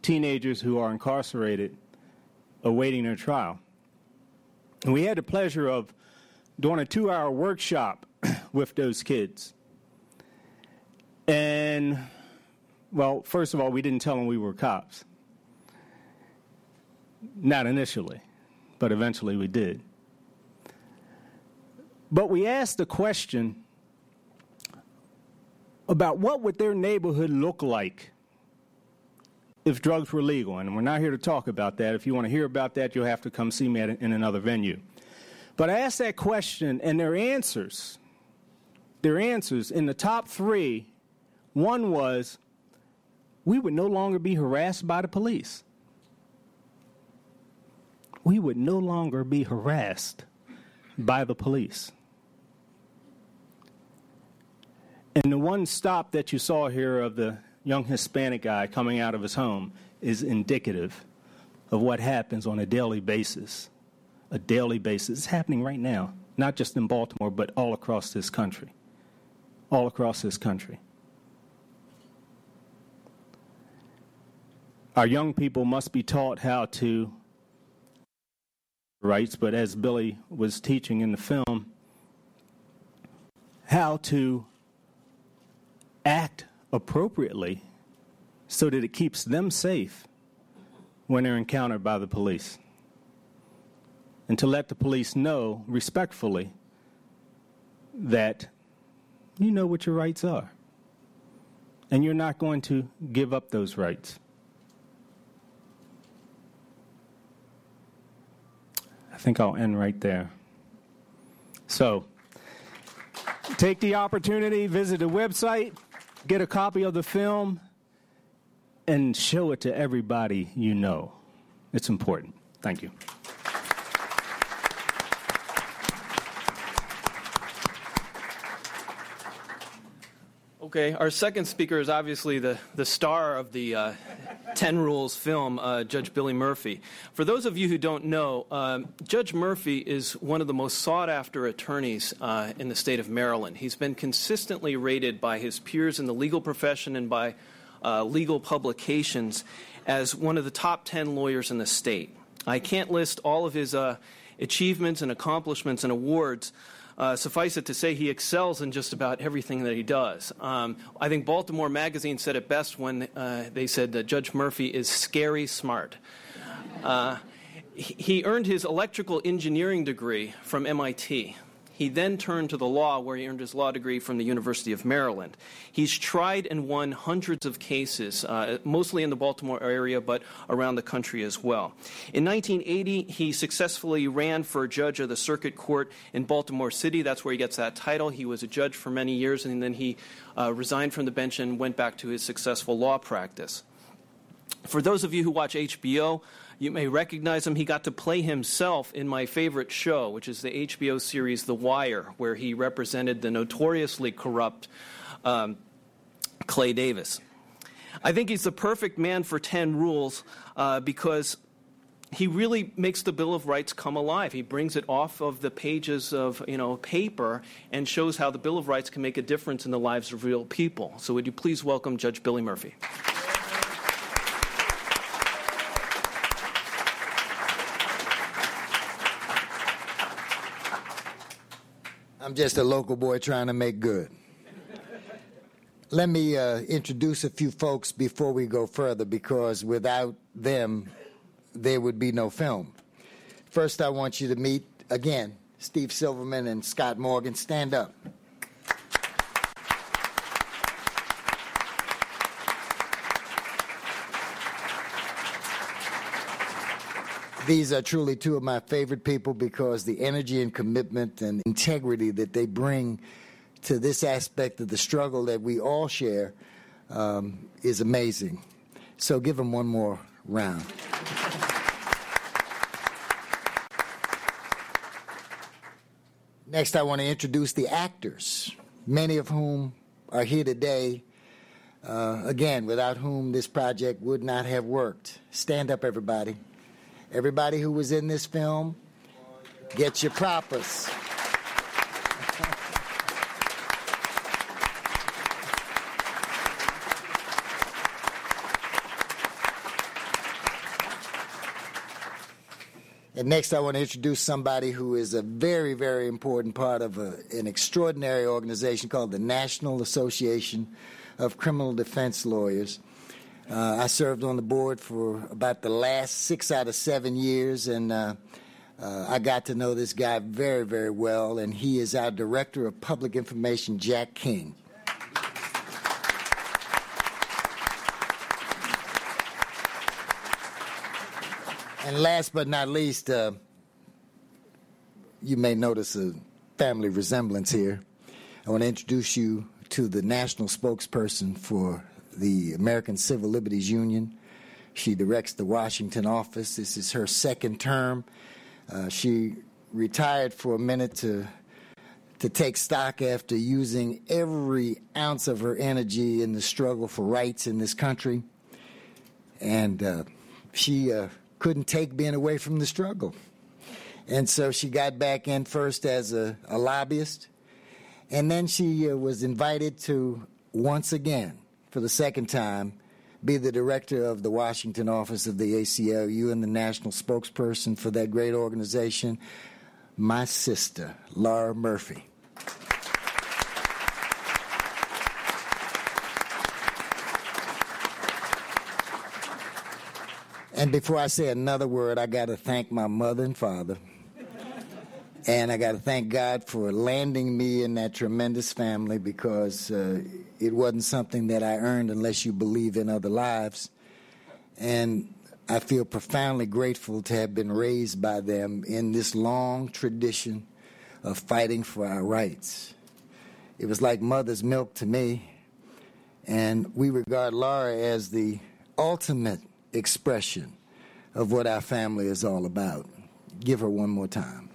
teenagers who are incarcerated awaiting their trial. And we had the pleasure of doing a two hour workshop with those kids. And, well, first of all, we didn't tell them we were cops. Not initially, but eventually we did. But we asked the question about what would their neighborhood look like if drugs were legal. And we're not here to talk about that. If you want to hear about that, you'll have to come see me at, in another venue. But I asked that question, and their answers, their answers in the top three, one was, we would no longer be harassed by the police. We would no longer be harassed by the police. And the one stop that you saw here of the young Hispanic guy coming out of his home is indicative of what happens on a daily basis. A daily basis. It's happening right now, not just in Baltimore, but all across this country. All across this country. Our young people must be taught how to rights, but as Billy was teaching in the film, how to act appropriately so that it keeps them safe when they're encountered by the police. And to let the police know respectfully that you know what your rights are. And you're not going to give up those rights. I think I'll end right there. So, take the opportunity, visit the website, get a copy of the film and show it to everybody you know. It's important. Thank you. Okay, our second speaker is obviously the, the star of the uh, 10 Rules film, uh, Judge Billy Murphy. For those of you who don't know, um, Judge Murphy is one of the most sought after attorneys uh, in the state of Maryland. He's been consistently rated by his peers in the legal profession and by uh, legal publications as one of the top 10 lawyers in the state. I can't list all of his uh, achievements and accomplishments and awards. Uh, suffice it to say, he excels in just about everything that he does. Um, I think Baltimore Magazine said it best when uh, they said that Judge Murphy is scary smart. Uh, he earned his electrical engineering degree from MIT. He then turned to the law, where he earned his law degree from the University of Maryland. He's tried and won hundreds of cases, uh, mostly in the Baltimore area, but around the country as well. In 1980, he successfully ran for judge of the circuit court in Baltimore City. That's where he gets that title. He was a judge for many years, and then he uh, resigned from the bench and went back to his successful law practice. For those of you who watch HBO, you may recognize him. He got to play himself in my favorite show, which is the HBO series The Wire, where he represented the notoriously corrupt um, Clay Davis. I think he's the perfect man for 10 rules uh, because he really makes the Bill of Rights come alive. He brings it off of the pages of you know paper and shows how the Bill of Rights can make a difference in the lives of real people. So would you please welcome Judge Billy Murphy? I'm just a local boy trying to make good. Let me uh, introduce a few folks before we go further because without them, there would be no film. First, I want you to meet, again, Steve Silverman and Scott Morgan. Stand up. These are truly two of my favorite people because the energy and commitment and integrity that they bring to this aspect of the struggle that we all share um, is amazing. So give them one more round. Next, I want to introduce the actors, many of whom are here today, uh, again, without whom this project would not have worked. Stand up, everybody. Everybody who was in this film, get your propers. And next, I want to introduce somebody who is a very, very important part of a, an extraordinary organization called the National Association of Criminal Defense Lawyers. Uh, I served on the board for about the last six out of seven years, and uh, uh, I got to know this guy very, very well, and he is our Director of Public Information, Jack King. And last but not least, uh, you may notice a family resemblance here. I want to introduce you to the national spokesperson for the American Civil Liberties Union. She directs the Washington office. This is her second term. Uh, she retired for a minute to to take stock after using every ounce of her energy in the struggle for rights in this country, and uh, she uh, couldn't take being away from the struggle. And so she got back in first as a, a lobbyist, and then she uh, was invited to once again, for the second time, be the director of the Washington office of the ACLU and the national spokesperson for that great organization, my sister, Laura Murphy. And before I say another word, I got to thank my mother and father. And I got to thank God for landing me in that tremendous family because uh, it wasn't something that I earned unless you believe in other lives. And I feel profoundly grateful to have been raised by them in this long tradition of fighting for our rights. It was like mother's milk to me. And we regard Laura as the ultimate expression of what our family is all about. Give her one more time.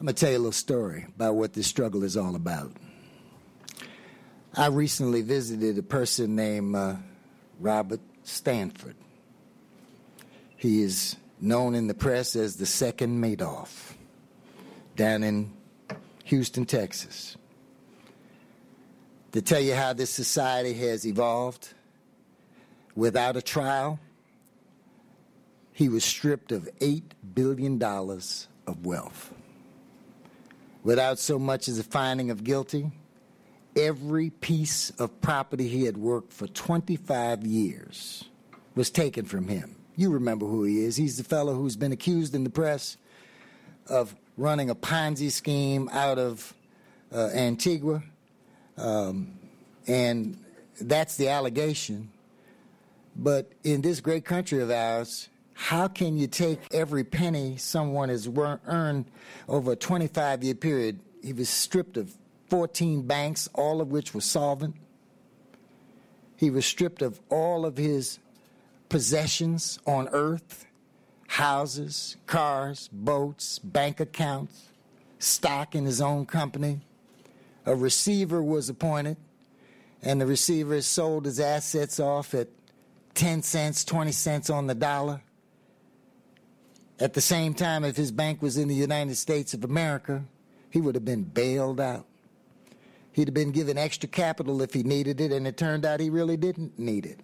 I'm going to tell you a little story about what this struggle is all about. I recently visited a person named uh, Robert Stanford. He is known in the press as the second Madoff down in Houston, Texas to tell you how this society has evolved. Without a trial, he was stripped of $8 billion of wealth. Without so much as a finding of guilty, every piece of property he had worked for 25 years was taken from him. You remember who he is. He's the fellow who's been accused in the press of running a Ponzi scheme out of uh, Antigua um, and that's the allegation. But in this great country of ours, how can you take every penny someone has earned over a 25 year period? He was stripped of 14 banks, all of which were solvent. He was stripped of all of his possessions on earth houses, cars, boats, bank accounts, stock in his own company a receiver was appointed, and the receiver sold his assets off at 10 cents, 20 cents on the dollar. At the same time, if his bank was in the United States of America, he would have been bailed out. He'd have been given extra capital if he needed it, and it turned out he really didn't need it.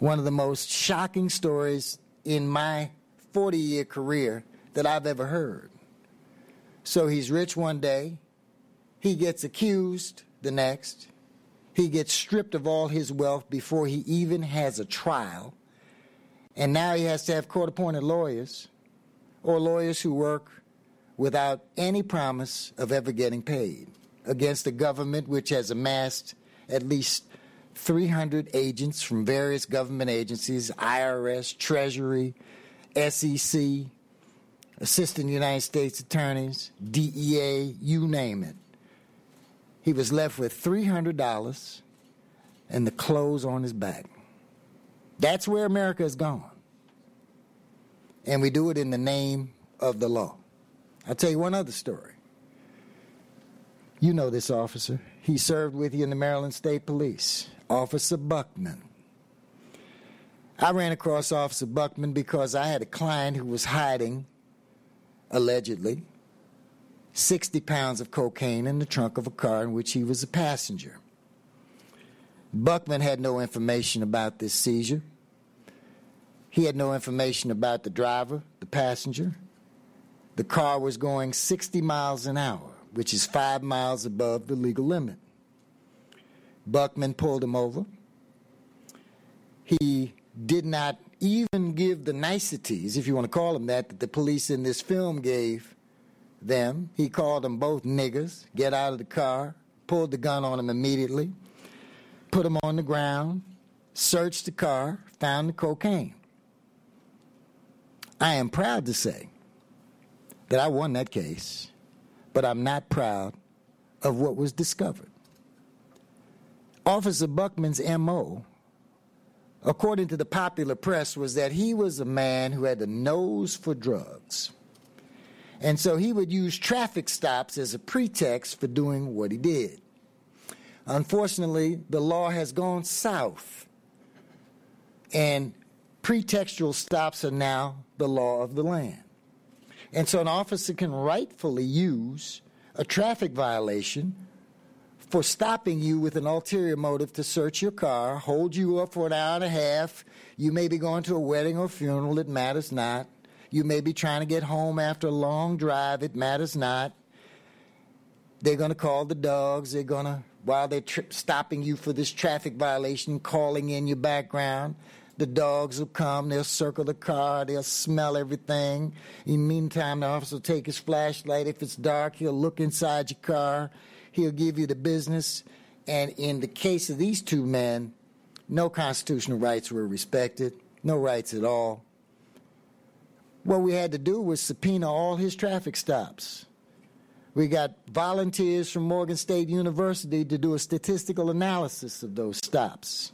One of the most shocking stories in my 40 year career that I've ever heard. So he's rich one day, he gets accused the next, he gets stripped of all his wealth before he even has a trial, and now he has to have court appointed lawyers or lawyers who work without any promise of ever getting paid against a government which has amassed at least 300 agents from various government agencies IRS, Treasury, SEC, Assistant United States Attorneys, DEA, you name it. He was left with $300 and the clothes on his back. That's where America has gone. And we do it in the name of the law. I'll tell you one other story. You know this officer. He served with you in the Maryland State Police, Officer Buckman. I ran across Officer Buckman because I had a client who was hiding, allegedly, 60 pounds of cocaine in the trunk of a car in which he was a passenger. Buckman had no information about this seizure. He had no information about the driver, the passenger. The car was going 60 miles an hour, which is five miles above the legal limit. Buckman pulled him over. He did not even give the niceties, if you want to call them that, that the police in this film gave them. He called them both niggers, get out of the car, pulled the gun on them immediately, put him on the ground, searched the car, found the cocaine. I am proud to say that I won that case, but I'm not proud of what was discovered. Officer Buckman's MO, according to the popular press, was that he was a man who had a nose for drugs. And so he would use traffic stops as a pretext for doing what he did. Unfortunately, the law has gone south, and pretextual stops are now the law of the land. And so an officer can rightfully use a traffic violation for stopping you with an ulterior motive to search your car, hold you up for an hour and a half. You may be going to a wedding or funeral, it matters not. You may be trying to get home after a long drive, it matters not. They're going to call the dogs, they're going to, while they're tri- stopping you for this traffic violation, calling in your background. The dogs will come, they'll circle the car, they'll smell everything. In the meantime, the officer will take his flashlight. If it's dark, he'll look inside your car, he'll give you the business. And in the case of these two men, no constitutional rights were respected, no rights at all. What we had to do was subpoena all his traffic stops. We got volunteers from Morgan State University to do a statistical analysis of those stops.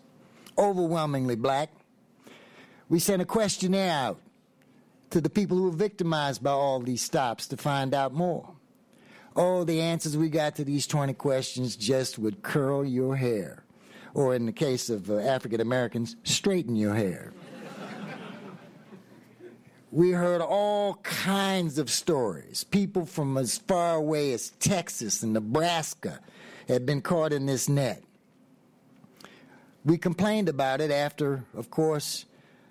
Overwhelmingly black. We sent a questionnaire out to the people who were victimized by all these stops to find out more. Oh, the answers we got to these 20 questions just would curl your hair. Or in the case of uh, African Americans, straighten your hair. We heard all kinds of stories. People from as far away as Texas and Nebraska had been caught in this net. We complained about it after, of course,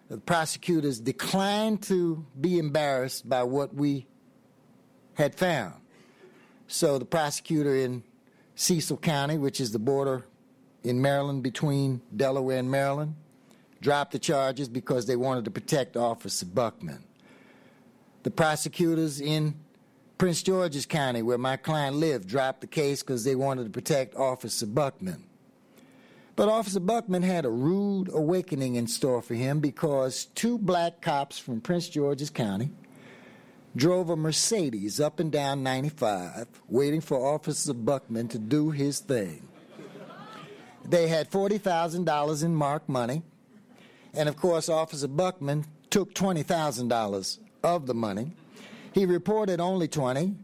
the prosecutors declined to be embarrassed by what we had found. So the prosecutor in Cecil County, which is the border in Maryland between Delaware and Maryland, dropped the charges because they wanted to protect Officer Buckman. The prosecutors in Prince George's County, where my client lived, dropped the case because they wanted to protect Officer Buckman. But Officer Buckman had a rude awakening in store for him because two black cops from Prince George's County drove a Mercedes up and down 95 waiting for Officer Buckman to do his thing. They had $40,000 in marked money, and of course, Officer Buckman took $20,000 of the money. He reported only 20,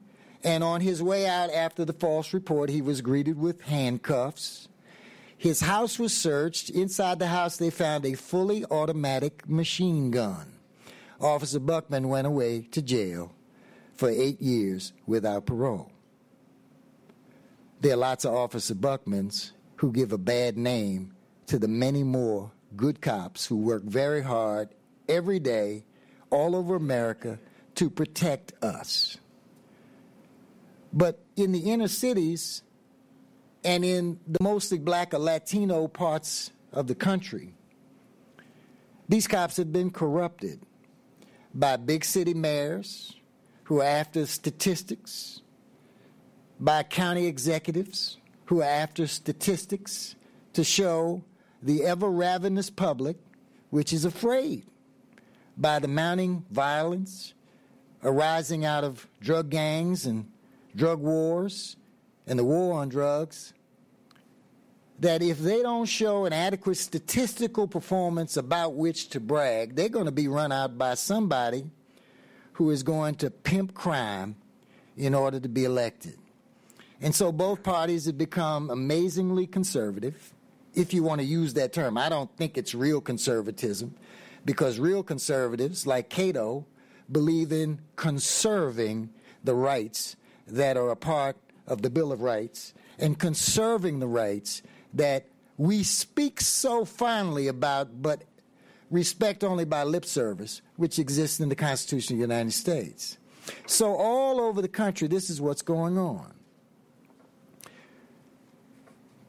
and on his way out after the false report, he was greeted with handcuffs his house was searched. Inside the house, they found a fully automatic machine gun. Officer Buckman went away to jail for eight years without parole. There are lots of Officer Buckmans who give a bad name to the many more good cops who work very hard every day all over America to protect us. But in the inner cities and in the mostly black or Latino parts of the country, these cops have been corrupted by big city mayors who are after statistics, by county executives who are after statistics to show the ever ravenous public, which is afraid by the mounting violence arising out of drug gangs and drug wars and the war on drugs, that if they don't show an adequate statistical performance about which to brag, they're going to be run out by somebody who is going to pimp crime in order to be elected. And so both parties have become amazingly conservative, if you want to use that term. I don't think it's real conservatism, because real conservatives like Cato believe in conserving the rights that are a part of the Bill of Rights and conserving the rights that we speak so fondly about, but respect only by lip service, which exists in the Constitution of the United States. So, all over the country, this is what's going on.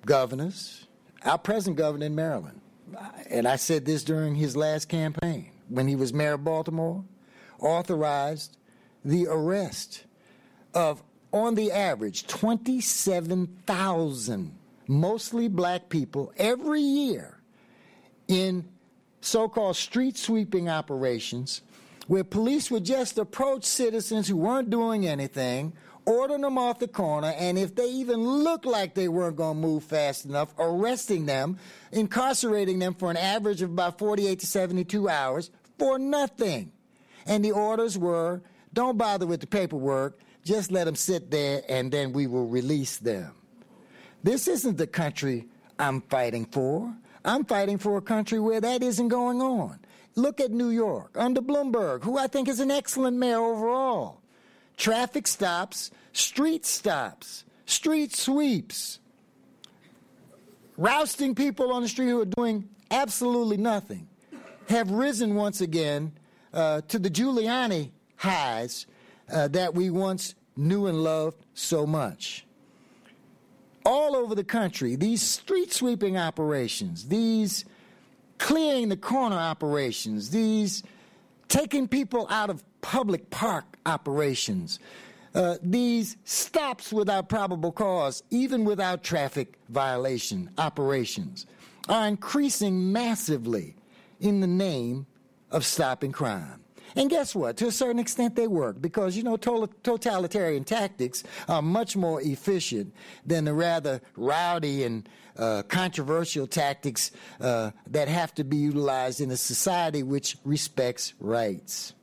Governors, our present governor in Maryland, and I said this during his last campaign when he was mayor of Baltimore, authorized the arrest of, on the average, 27,000 mostly black people every year in so called street sweeping operations where police would just approach citizens who weren't doing anything, ordering them off the corner, and if they even looked like they weren't going to move fast enough, arresting them, incarcerating them for an average of about 48 to 72 hours for nothing. And the orders were don't bother with the paperwork, just let them sit there and then we will release them. This isn't the country I'm fighting for. I'm fighting for a country where that isn't going on. Look at New York under Bloomberg, who I think is an excellent mayor overall. Traffic stops, street stops, street sweeps, rousting people on the street who are doing absolutely nothing, have risen once again uh, to the Giuliani highs uh, that we once knew and loved so much. All over the country, these street sweeping operations, these clearing the corner operations, these taking people out of public park operations, uh, these stops without probable cause, even without traffic violation operations, are increasing massively in the name of stopping crime. And guess what? To a certain extent, they work because, you know, totalitarian tactics are much more efficient than the rather rowdy and uh, controversial tactics uh, that have to be utilized in a society which respects rights.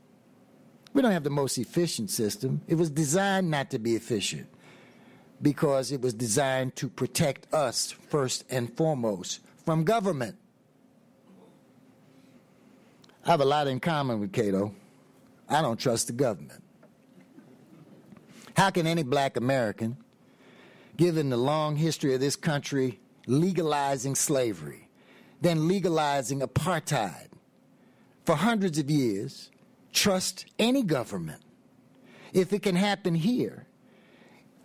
We don't have the most efficient system. It was designed not to be efficient because it was designed to protect us first and foremost from government. I have a lot in common with Cato. I don't trust the government. How can any black American, given the long history of this country legalizing slavery, then legalizing apartheid for hundreds of years, trust any government? If it can happen here,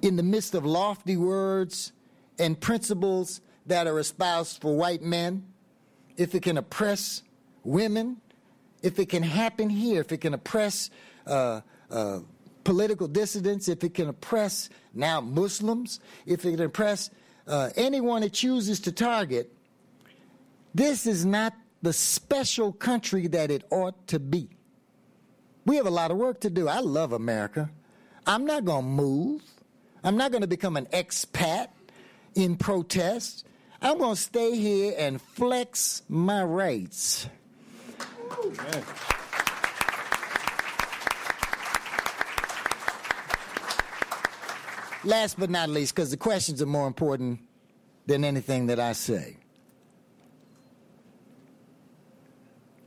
in the midst of lofty words and principles that are espoused for white men, if it can oppress women if it can happen here, if it can oppress uh, uh, political dissidents, if it can oppress now Muslims, if it can oppress uh, anyone it chooses to target, this is not the special country that it ought to be. We have a lot of work to do. I love America. I'm not going to move. I'm not going to become an expat in protest. I'm going to stay here and flex my rights. Amen. Last but not least, because the questions are more important than anything that I say.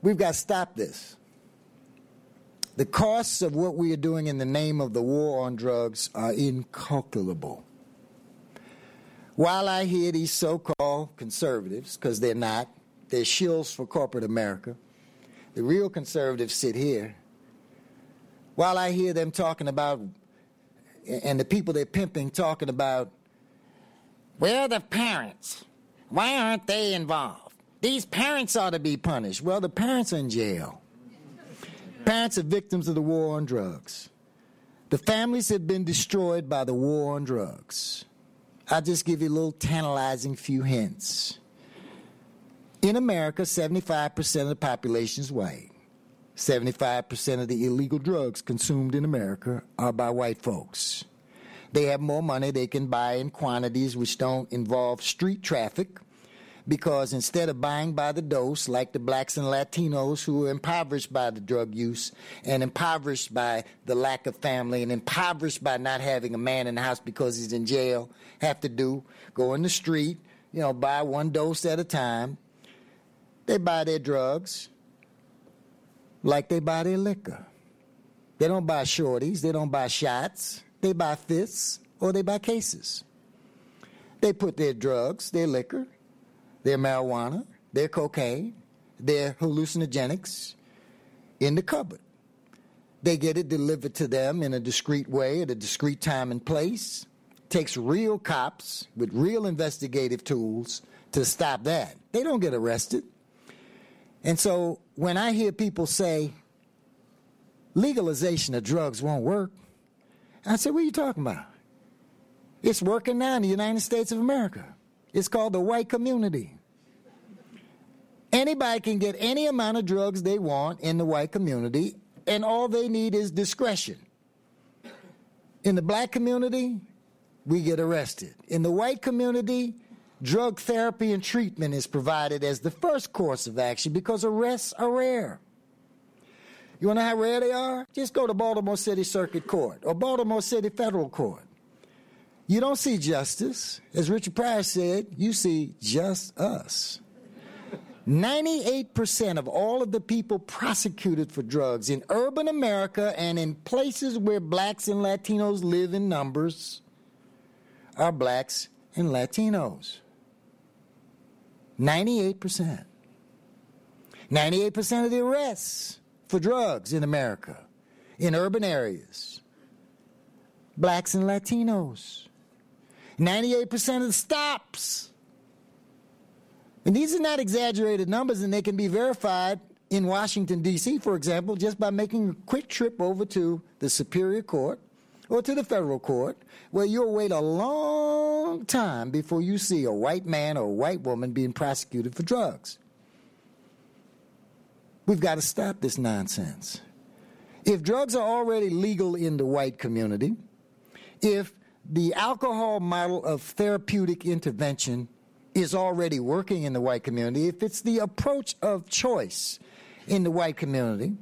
We've got to stop this. The costs of what we are doing in the name of the war on drugs are incalculable. While I hear these so called conservatives, because they're not, they're shills for corporate America, the real conservatives sit here while I hear them talking about, and the people they're pimping talking about, where the parents? Why aren't they involved? These parents ought to be punished. Well, the parents are in jail. Parents are victims of the war on drugs. The families have been destroyed by the war on drugs. I'll just give you a little tantalizing few hints. In America, 75% of the population is white. 75% of the illegal drugs consumed in America are by white folks. They have more money they can buy in quantities which don't involve street traffic because instead of buying by the dose, like the blacks and Latinos who are impoverished by the drug use and impoverished by the lack of family and impoverished by not having a man in the house because he's in jail, have to do, go in the street, you know, buy one dose at a time, they buy their drugs like they buy their liquor. They don't buy shorties, they don't buy shots, they buy fifths or they buy cases. They put their drugs, their liquor, their marijuana, their cocaine, their hallucinogenics in the cupboard. They get it delivered to them in a discreet way at a discreet time and place. takes real cops with real investigative tools to stop that. They don't get arrested. And so when I hear people say legalization of drugs won't work, I say, what are you talking about? It's working now in the United States of America. It's called the white community. Anybody can get any amount of drugs they want in the white community, and all they need is discretion. In the black community, we get arrested. In the white community, Drug therapy and treatment is provided as the first course of action because arrests are rare. You want to know how rare they are? Just go to Baltimore City Circuit Court or Baltimore City Federal Court. You don't see justice. As Richard Pryor said, you see just us. 98% of all of the people prosecuted for drugs in urban America and in places where blacks and Latinos live in numbers are blacks and Latinos. 98%. 98% of the arrests for drugs in America, in urban areas, blacks and Latinos. 98% of the stops. And these are not exaggerated numbers, and they can be verified in Washington, D.C., for example, just by making a quick trip over to the Superior Court or to the federal court, where you'll wait a long time before you see a white man or a white woman being prosecuted for drugs. We've got to stop this nonsense. If drugs are already legal in the white community, if the alcohol model of therapeutic intervention is already working in the white community, if it's the approach of choice in the white community,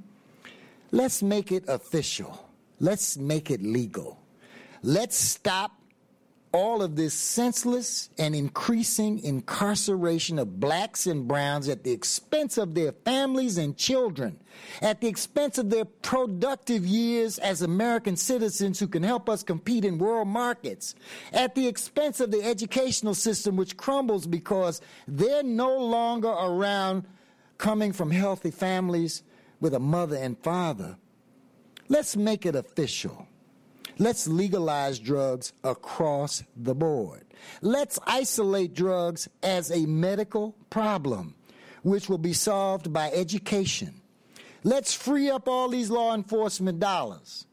let's make it official. Let's make it legal. Let's stop all of this senseless and increasing incarceration of blacks and browns at the expense of their families and children, at the expense of their productive years as American citizens who can help us compete in world markets, at the expense of the educational system which crumbles because they're no longer around coming from healthy families with a mother and father Let's make it official. Let's legalize drugs across the board. Let's isolate drugs as a medical problem, which will be solved by education. Let's free up all these law enforcement dollars.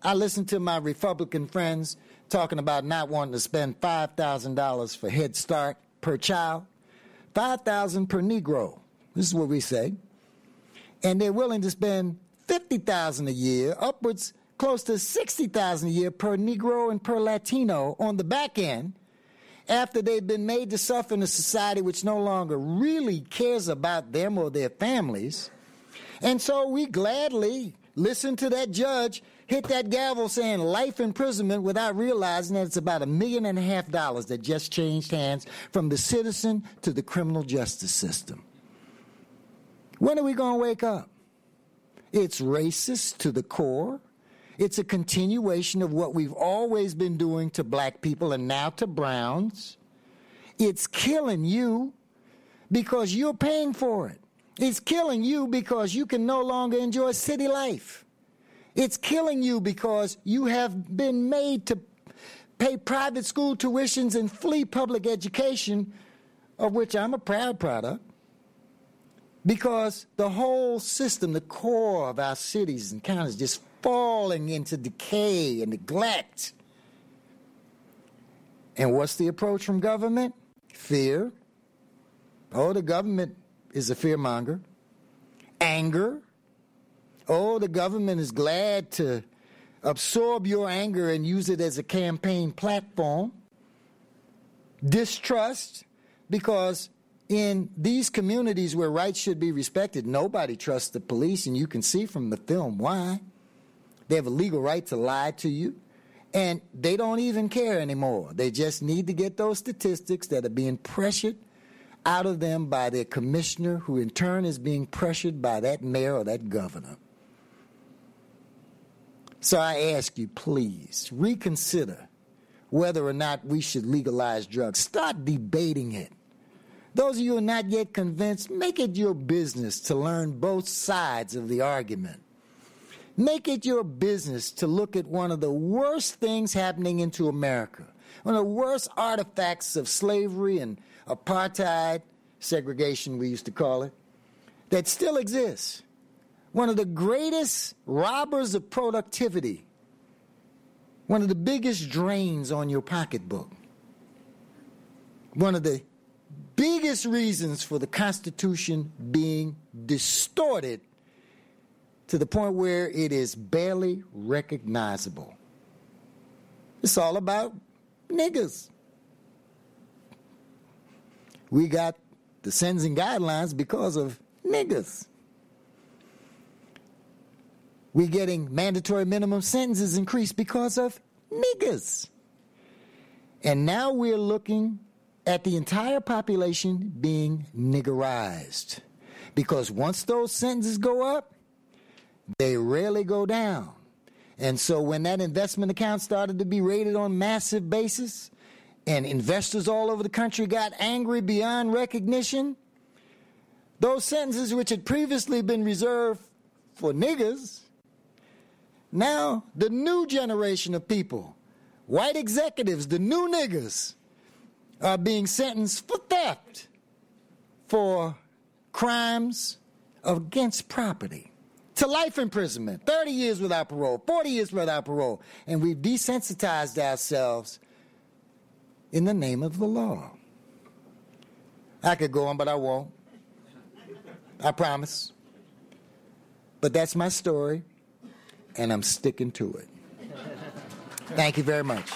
I listen to my Republican friends talking about not wanting to spend $5,000 for Head Start per child, 5000 per Negro. This is what we say. And they're willing to spend 50,000 a year, upwards close to 60,000 a year per Negro and per Latino on the back end after they've been made to suffer in a society which no longer really cares about them or their families. And so we gladly listen to that judge hit that gavel saying life imprisonment without realizing that it's about a million and a half dollars that just changed hands from the citizen to the criminal justice system. When are we going to wake up? It's racist to the core. It's a continuation of what we've always been doing to black people and now to browns. It's killing you because you're paying for it. It's killing you because you can no longer enjoy city life. It's killing you because you have been made to pay private school tuitions and flee public education, of which I'm a proud product. Because the whole system, the core of our cities and counties, just falling into decay and neglect. And what's the approach from government? Fear. Oh, the government is a fearmonger. Anger. Oh, the government is glad to absorb your anger and use it as a campaign platform. Distrust, because in these communities where rights should be respected, nobody trusts the police, and you can see from the film why. They have a legal right to lie to you, and they don't even care anymore. They just need to get those statistics that are being pressured out of them by their commissioner, who in turn is being pressured by that mayor or that governor. So I ask you, please reconsider whether or not we should legalize drugs. Start debating it. Those of you who are not yet convinced, make it your business to learn both sides of the argument. Make it your business to look at one of the worst things happening into America, one of the worst artifacts of slavery and apartheid, segregation we used to call it, that still exists. One of the greatest robbers of productivity, one of the biggest drains on your pocketbook, one of the biggest reasons for the Constitution being distorted to the point where it is barely recognizable. It's all about niggers. We got the sentencing guidelines because of niggers. We're getting mandatory minimum sentences increased because of niggers. And now we're looking at the entire population being niggerized. Because once those sentences go up, they rarely go down. And so when that investment account started to be rated on massive basis, and investors all over the country got angry beyond recognition, those sentences which had previously been reserved for niggers, now the new generation of people, white executives, the new niggers, are being sentenced for theft, for crimes against property, to life imprisonment, 30 years without parole, 40 years without parole. And we've desensitized ourselves in the name of the law. I could go on, but I won't. I promise. But that's my story, and I'm sticking to it. Thank you very much.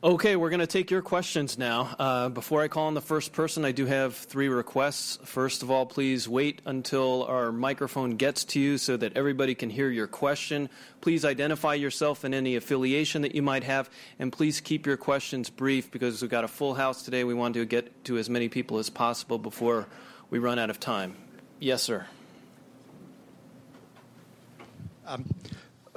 Okay, we're going to take your questions now. Uh, before I call on the first person, I do have three requests. First of all, please wait until our microphone gets to you so that everybody can hear your question. Please identify yourself and any affiliation that you might have, and please keep your questions brief because we've got a full house today. We want to get to as many people as possible before we run out of time. Yes, sir. Um,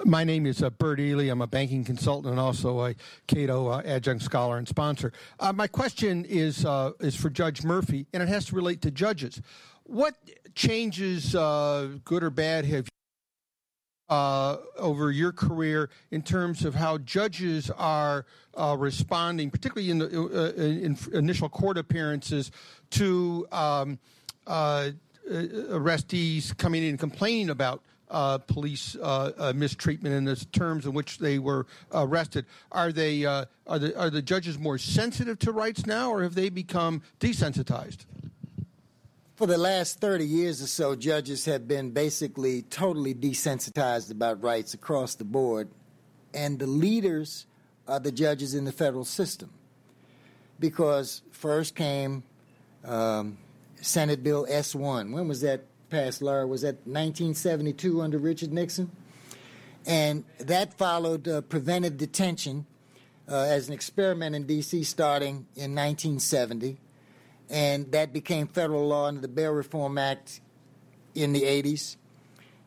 my name is uh, Bert Ely. I'm a banking consultant and also a Cato uh, adjunct scholar and sponsor. Uh, my question is uh, is for Judge Murphy, and it has to relate to judges. What changes, uh, good or bad, have you uh, over your career in terms of how judges are responding, particularly in, the, in initial court appearances, to um, arrestees coming in and complaining about uh, police uh, uh, mistreatment in the terms in which they were arrested. Are they uh, are the are the judges more sensitive to rights now, or have they become desensitized? For the last 30 years or so, judges have been basically totally desensitized about rights across the board, and the leaders are the judges in the federal system. Because first came um, Senate Bill S 1. When was that passed, Laura, was that 1972 under Richard Nixon. And that followed uh, preventive detention uh, as an experiment in D.C. starting in 1970. And that became federal law under the Bail Reform Act in the 80s.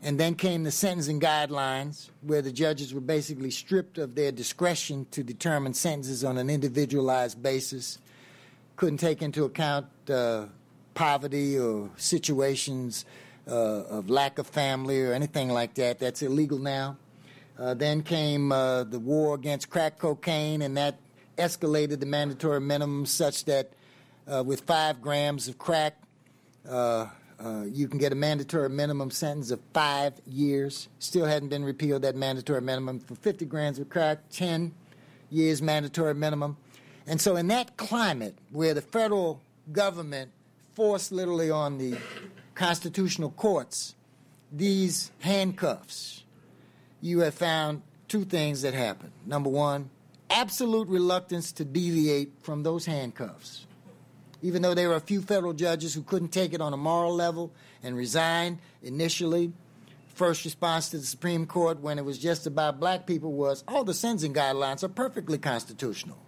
And then came the sentencing guidelines, where the judges were basically stripped of their discretion to determine sentences on an individualized basis. Couldn't take into account uh, poverty or situations uh, of lack of family or anything like that. That's illegal now. Uh, then came uh, the war against crack cocaine, and that escalated the mandatory minimum such that uh, with five grams of crack, uh, uh, you can get a mandatory minimum sentence of five years. Still hadn't been repealed, that mandatory minimum. For 50 grams of crack, 10 years mandatory minimum. And so, in that climate where the federal government forced literally on the constitutional courts these handcuffs, you have found two things that happened. Number one, absolute reluctance to deviate from those handcuffs even though there were a few federal judges who couldn't take it on a moral level and resigned initially. First response to the Supreme Court when it was just about black people was, oh, the sentencing guidelines are perfectly constitutional.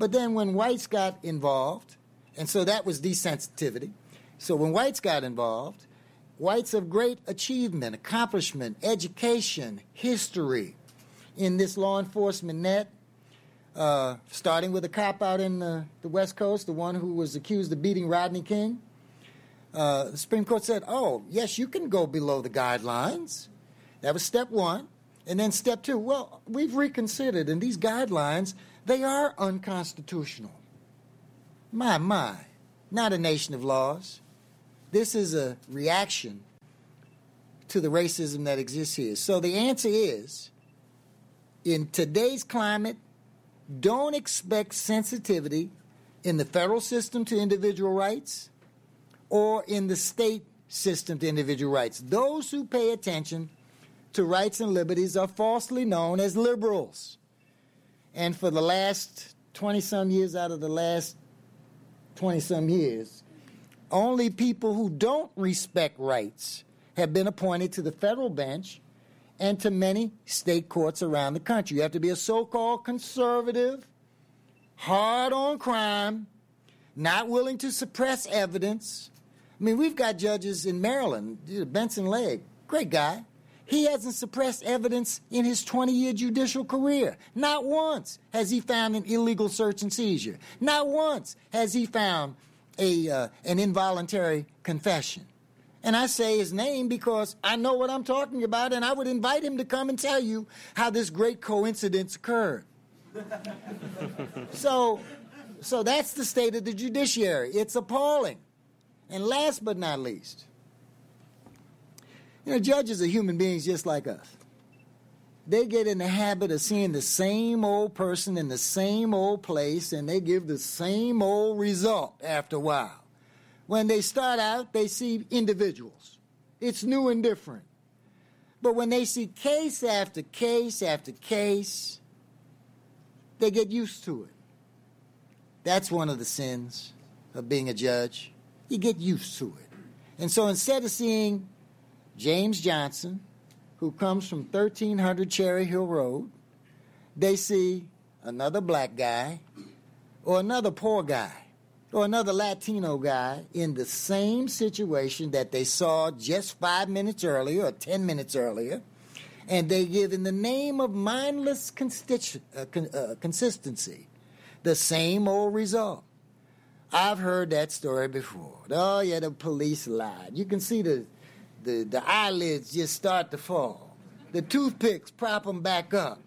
But then when whites got involved, and so that was desensitivity. So when whites got involved, whites of great achievement, accomplishment, education, history in this law enforcement net uh, starting with a cop out in the, the, West Coast, the one who was accused of beating Rodney King. Uh, the Supreme Court said, oh, yes, you can go below the guidelines. That was step one. And then step two, well, we've reconsidered, and these guidelines, they are unconstitutional. My, my, not a nation of laws. This is a reaction to the racism that exists here. So the answer is in today's climate, don't expect sensitivity in the federal system to individual rights or in the state system to individual rights. Those who pay attention to rights and liberties are falsely known as liberals. And for the last 20 some years out of the last 20 some years, only people who don't respect rights have been appointed to the federal bench and to many state courts around the country. You have to be a so called conservative, hard on crime, not willing to suppress evidence. I mean, we've got judges in Maryland, Benson Legg, great guy. He hasn't suppressed evidence in his 20 year judicial career. Not once has he found an illegal search and seizure. Not once has he found a, uh, an involuntary confession. And I say his name because I know what I'm talking about, and I would invite him to come and tell you how this great coincidence occurred. so, so that's the state of the judiciary. It's appalling. And last but not least, you know, judges are human beings just like us. They get in the habit of seeing the same old person in the same old place, and they give the same old result after a while. When they start out, they see individuals. It's new and different. But when they see case after case after case, they get used to it. That's one of the sins of being a judge. You get used to it. And so instead of seeing James Johnson, who comes from 1300 Cherry Hill Road, they see another black guy or another poor guy or another Latino guy in the same situation that they saw just five minutes earlier or 10 minutes earlier, and they give, in the name of mindless constitu- uh, con- uh, consistency, the same old result. I've heard that story before. Oh, yeah, the police lied. You can see the, the, the eyelids just start to fall. The toothpicks prop them back up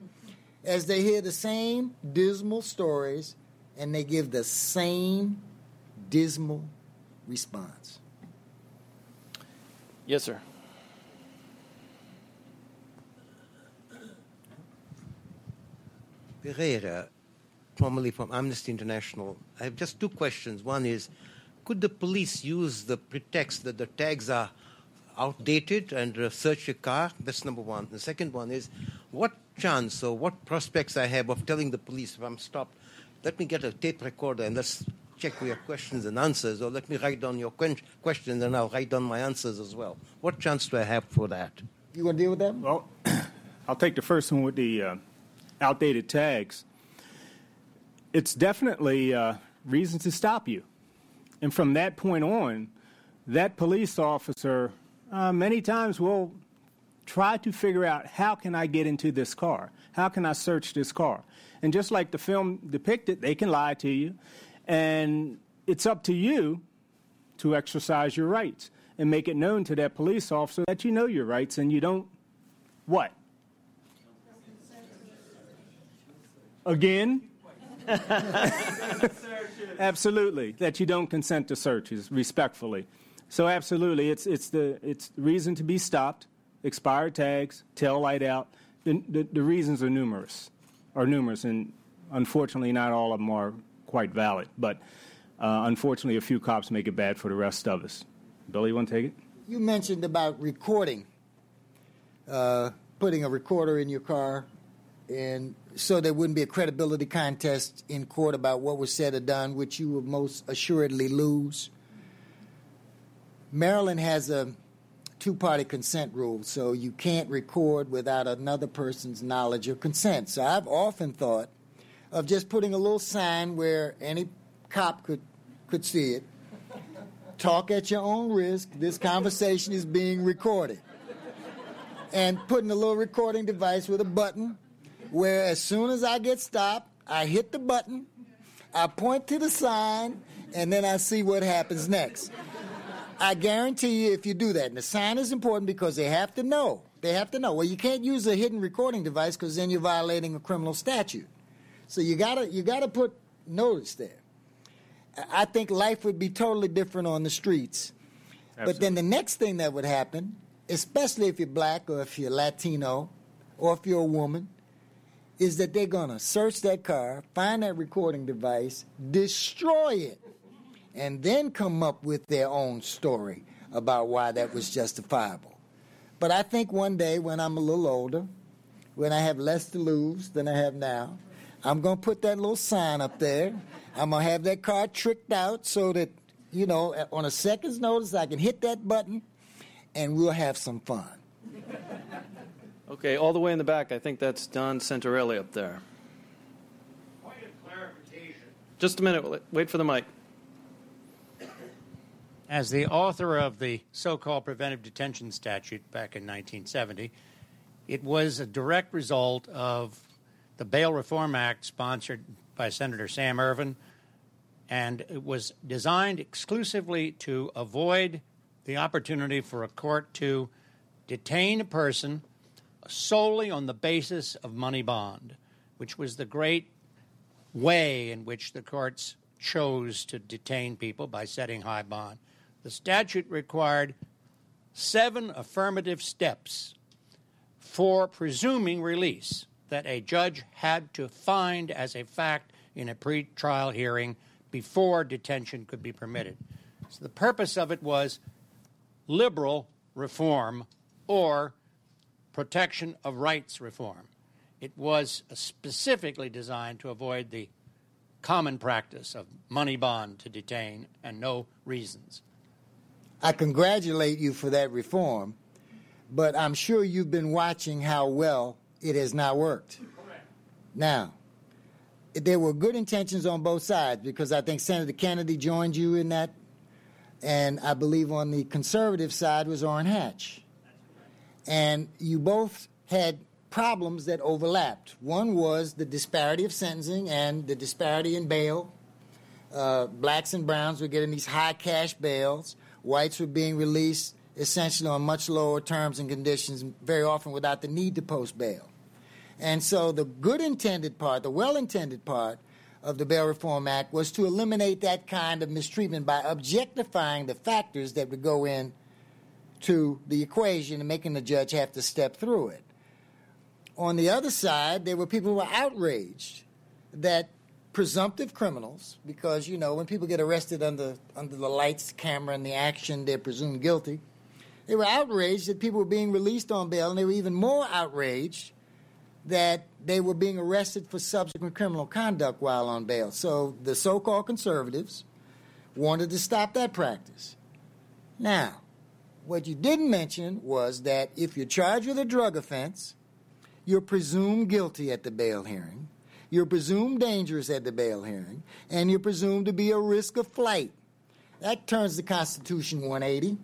as they hear the same dismal stories and they give the same dismal response. Yes, sir. Pereira, formerly from Amnesty International. I have just two questions. One is could the police use the pretext that the tags are outdated and uh, search your car? That's number one. The second one is what chance or what prospects I have of telling the police if I'm stopped, let me get a tape recorder and let's check with your questions and answers, or let me write down your questions and I'll write down my answers as well. What chance do I have for that? You want to deal with that? Well, I'll take the first one with the uh, outdated tags. It's definitely uh, reason to stop you. And from that point on, that police officer uh, many times we'll try to figure out how can I get into this car? How can I search this car? And just like the film depicted, they can lie to you. And it's up to you to exercise your rights and make it known to that police officer that you know your rights and you don't what? Again? absolutely, that you don't consent to searches respectfully. So absolutely, it's it's the it's reason to be stopped, expired tags, tail light out. The, the, the reasons are numerous, are numerous, and unfortunately, not all of them are quite valid. But uh, unfortunately, a few cops make it bad for the rest of us. Billy, you want to take it? You mentioned about recording, uh, putting a recorder in your car, and so there wouldn't be a credibility contest in court about what was said or done, which you would most assuredly lose. Maryland has a two party consent rule, so you can't record without another person's knowledge or consent. So I've often thought of just putting a little sign where any cop could, could see it. Talk at your own risk. This conversation is being recorded. And putting a little recording device with a button where as soon as I get stopped, I hit the button, I point to the sign, and then I see what happens next. I guarantee you, if you do that, and the sign is important because they have to know. They have to know. Well, you can't use a hidden recording device because then you're violating a criminal statute. So you gotta you gotta put notice there. I think life would be totally different on the streets. Absolutely. But then the next thing that would happen, especially if you're black or if you're Latino or if you're a woman, is that they're going to search that car, find that recording device, destroy it, and then come up with their own story about why that was justifiable. But I think one day when I'm a little older, when I have less to lose than I have now, I'm going to put that little sign up there. I'm going to have that car tricked out so that, you know, on a second's notice, I can hit that button and we'll have some fun. Okay, all the way in the back, I think that's Don Santarelli up there. Point of clarification. Just a minute, wait for the mic. As the author of the so called preventive detention statute back in 1970, it was a direct result of the Bail Reform Act sponsored by Senator Sam Ervin, and it was designed exclusively to avoid the opportunity for a court to detain a person solely on the basis of money bond, which was the great way in which the courts chose to detain people by setting high bond. The statute required seven affirmative steps for presuming release that a judge had to find as a fact in a pretrial hearing before detention could be permitted. So the purpose of it was liberal reform or protection of rights reform. It was specifically designed to avoid the common practice of money bond to detain and no reasons. I congratulate you for that reform, but I'm sure you've been watching how well it has not worked. Correct. Now, there were good intentions on both sides because I think Senator Kennedy joined you in that, and I believe on the conservative side was Orrin Hatch and you both had problems that overlapped. One was the disparity of sentencing and the disparity in bail. Uh, blacks and browns were getting these high cash bails. Whites were being released essentially on much lower terms and conditions, very often without the need to post bail. And so the good intended part, the well intended part of the Bail Reform Act was to eliminate that kind of mistreatment by objectifying the factors that would go in to the equation and making the judge have to step through it. On the other side, there were people who were outraged that presumptive criminals, because you know when people get arrested under under the lights, camera, and the action, they're presumed guilty. They were outraged that people were being released on bail, and they were even more outraged that they were being arrested for subsequent criminal conduct while on bail. So the so-called conservatives wanted to stop that practice. Now, what you didn't mention was that if you're charged with a drug offense, you're presumed guilty at the bail hearing, you're presumed dangerous at the bail hearing, and you're presumed to be a risk of flight. That turns the Constitution 180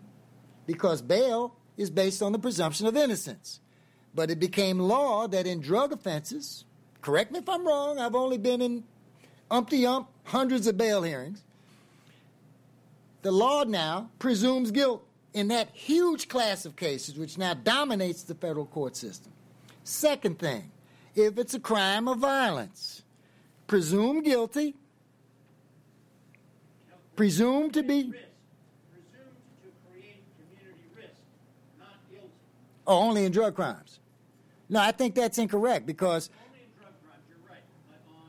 because bail is based on the presumption of innocence. But it became law that in drug offenses, correct me if I'm wrong, I've only been in umpty ump hundreds of bail hearings. The law now presumes guilt in that huge class of cases, which now dominates the federal court system. Second thing, if it's a crime of violence, presume guilty, presumed to be. Oh, only in drug crimes. No, I think that's incorrect because Only in drug crimes, you're right. But on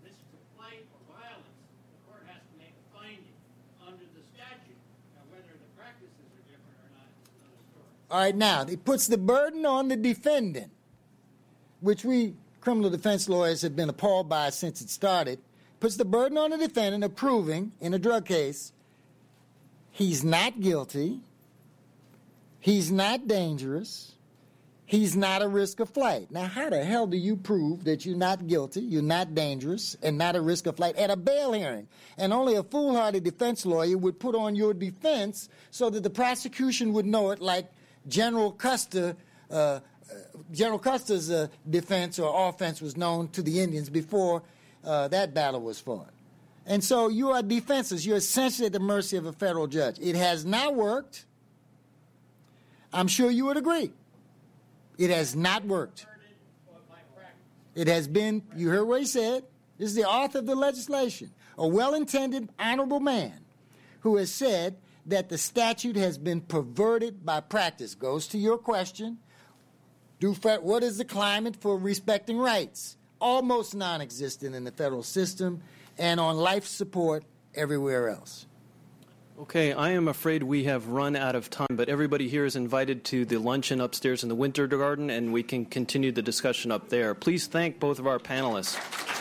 miscomplaint or violence, the court has to make a finding under the statute. Now, whether the practices are different or not is another story. All right, now, it puts the burden on the defendant, which we criminal defense lawyers have been appalled by since it started. Puts the burden on the defendant of proving, in a drug case, he's not guilty, he's not dangerous, he's not a risk of flight. Now, how the hell do you prove that you're not guilty, you're not dangerous, and not a risk of flight at a bail hearing? And only a foolhardy defense lawyer would put on your defense so that the prosecution would know it, like General Custer. Uh, General Custer's uh, defense or offense was known to the Indians before uh, that battle was fought. And so you are defenseless. You're essentially at the mercy of a federal judge. It has not worked. I'm sure you would agree. It has not worked. It has been, you heard what he said. This is the author of the legislation, a well intended, honorable man who has said that the statute has been perverted by practice. Goes to your question. What is the climate for respecting rights? Almost non existent in the federal system and on life support everywhere else. Okay, I am afraid we have run out of time, but everybody here is invited to the luncheon upstairs in the Winter Garden, and we can continue the discussion up there. Please thank both of our panelists.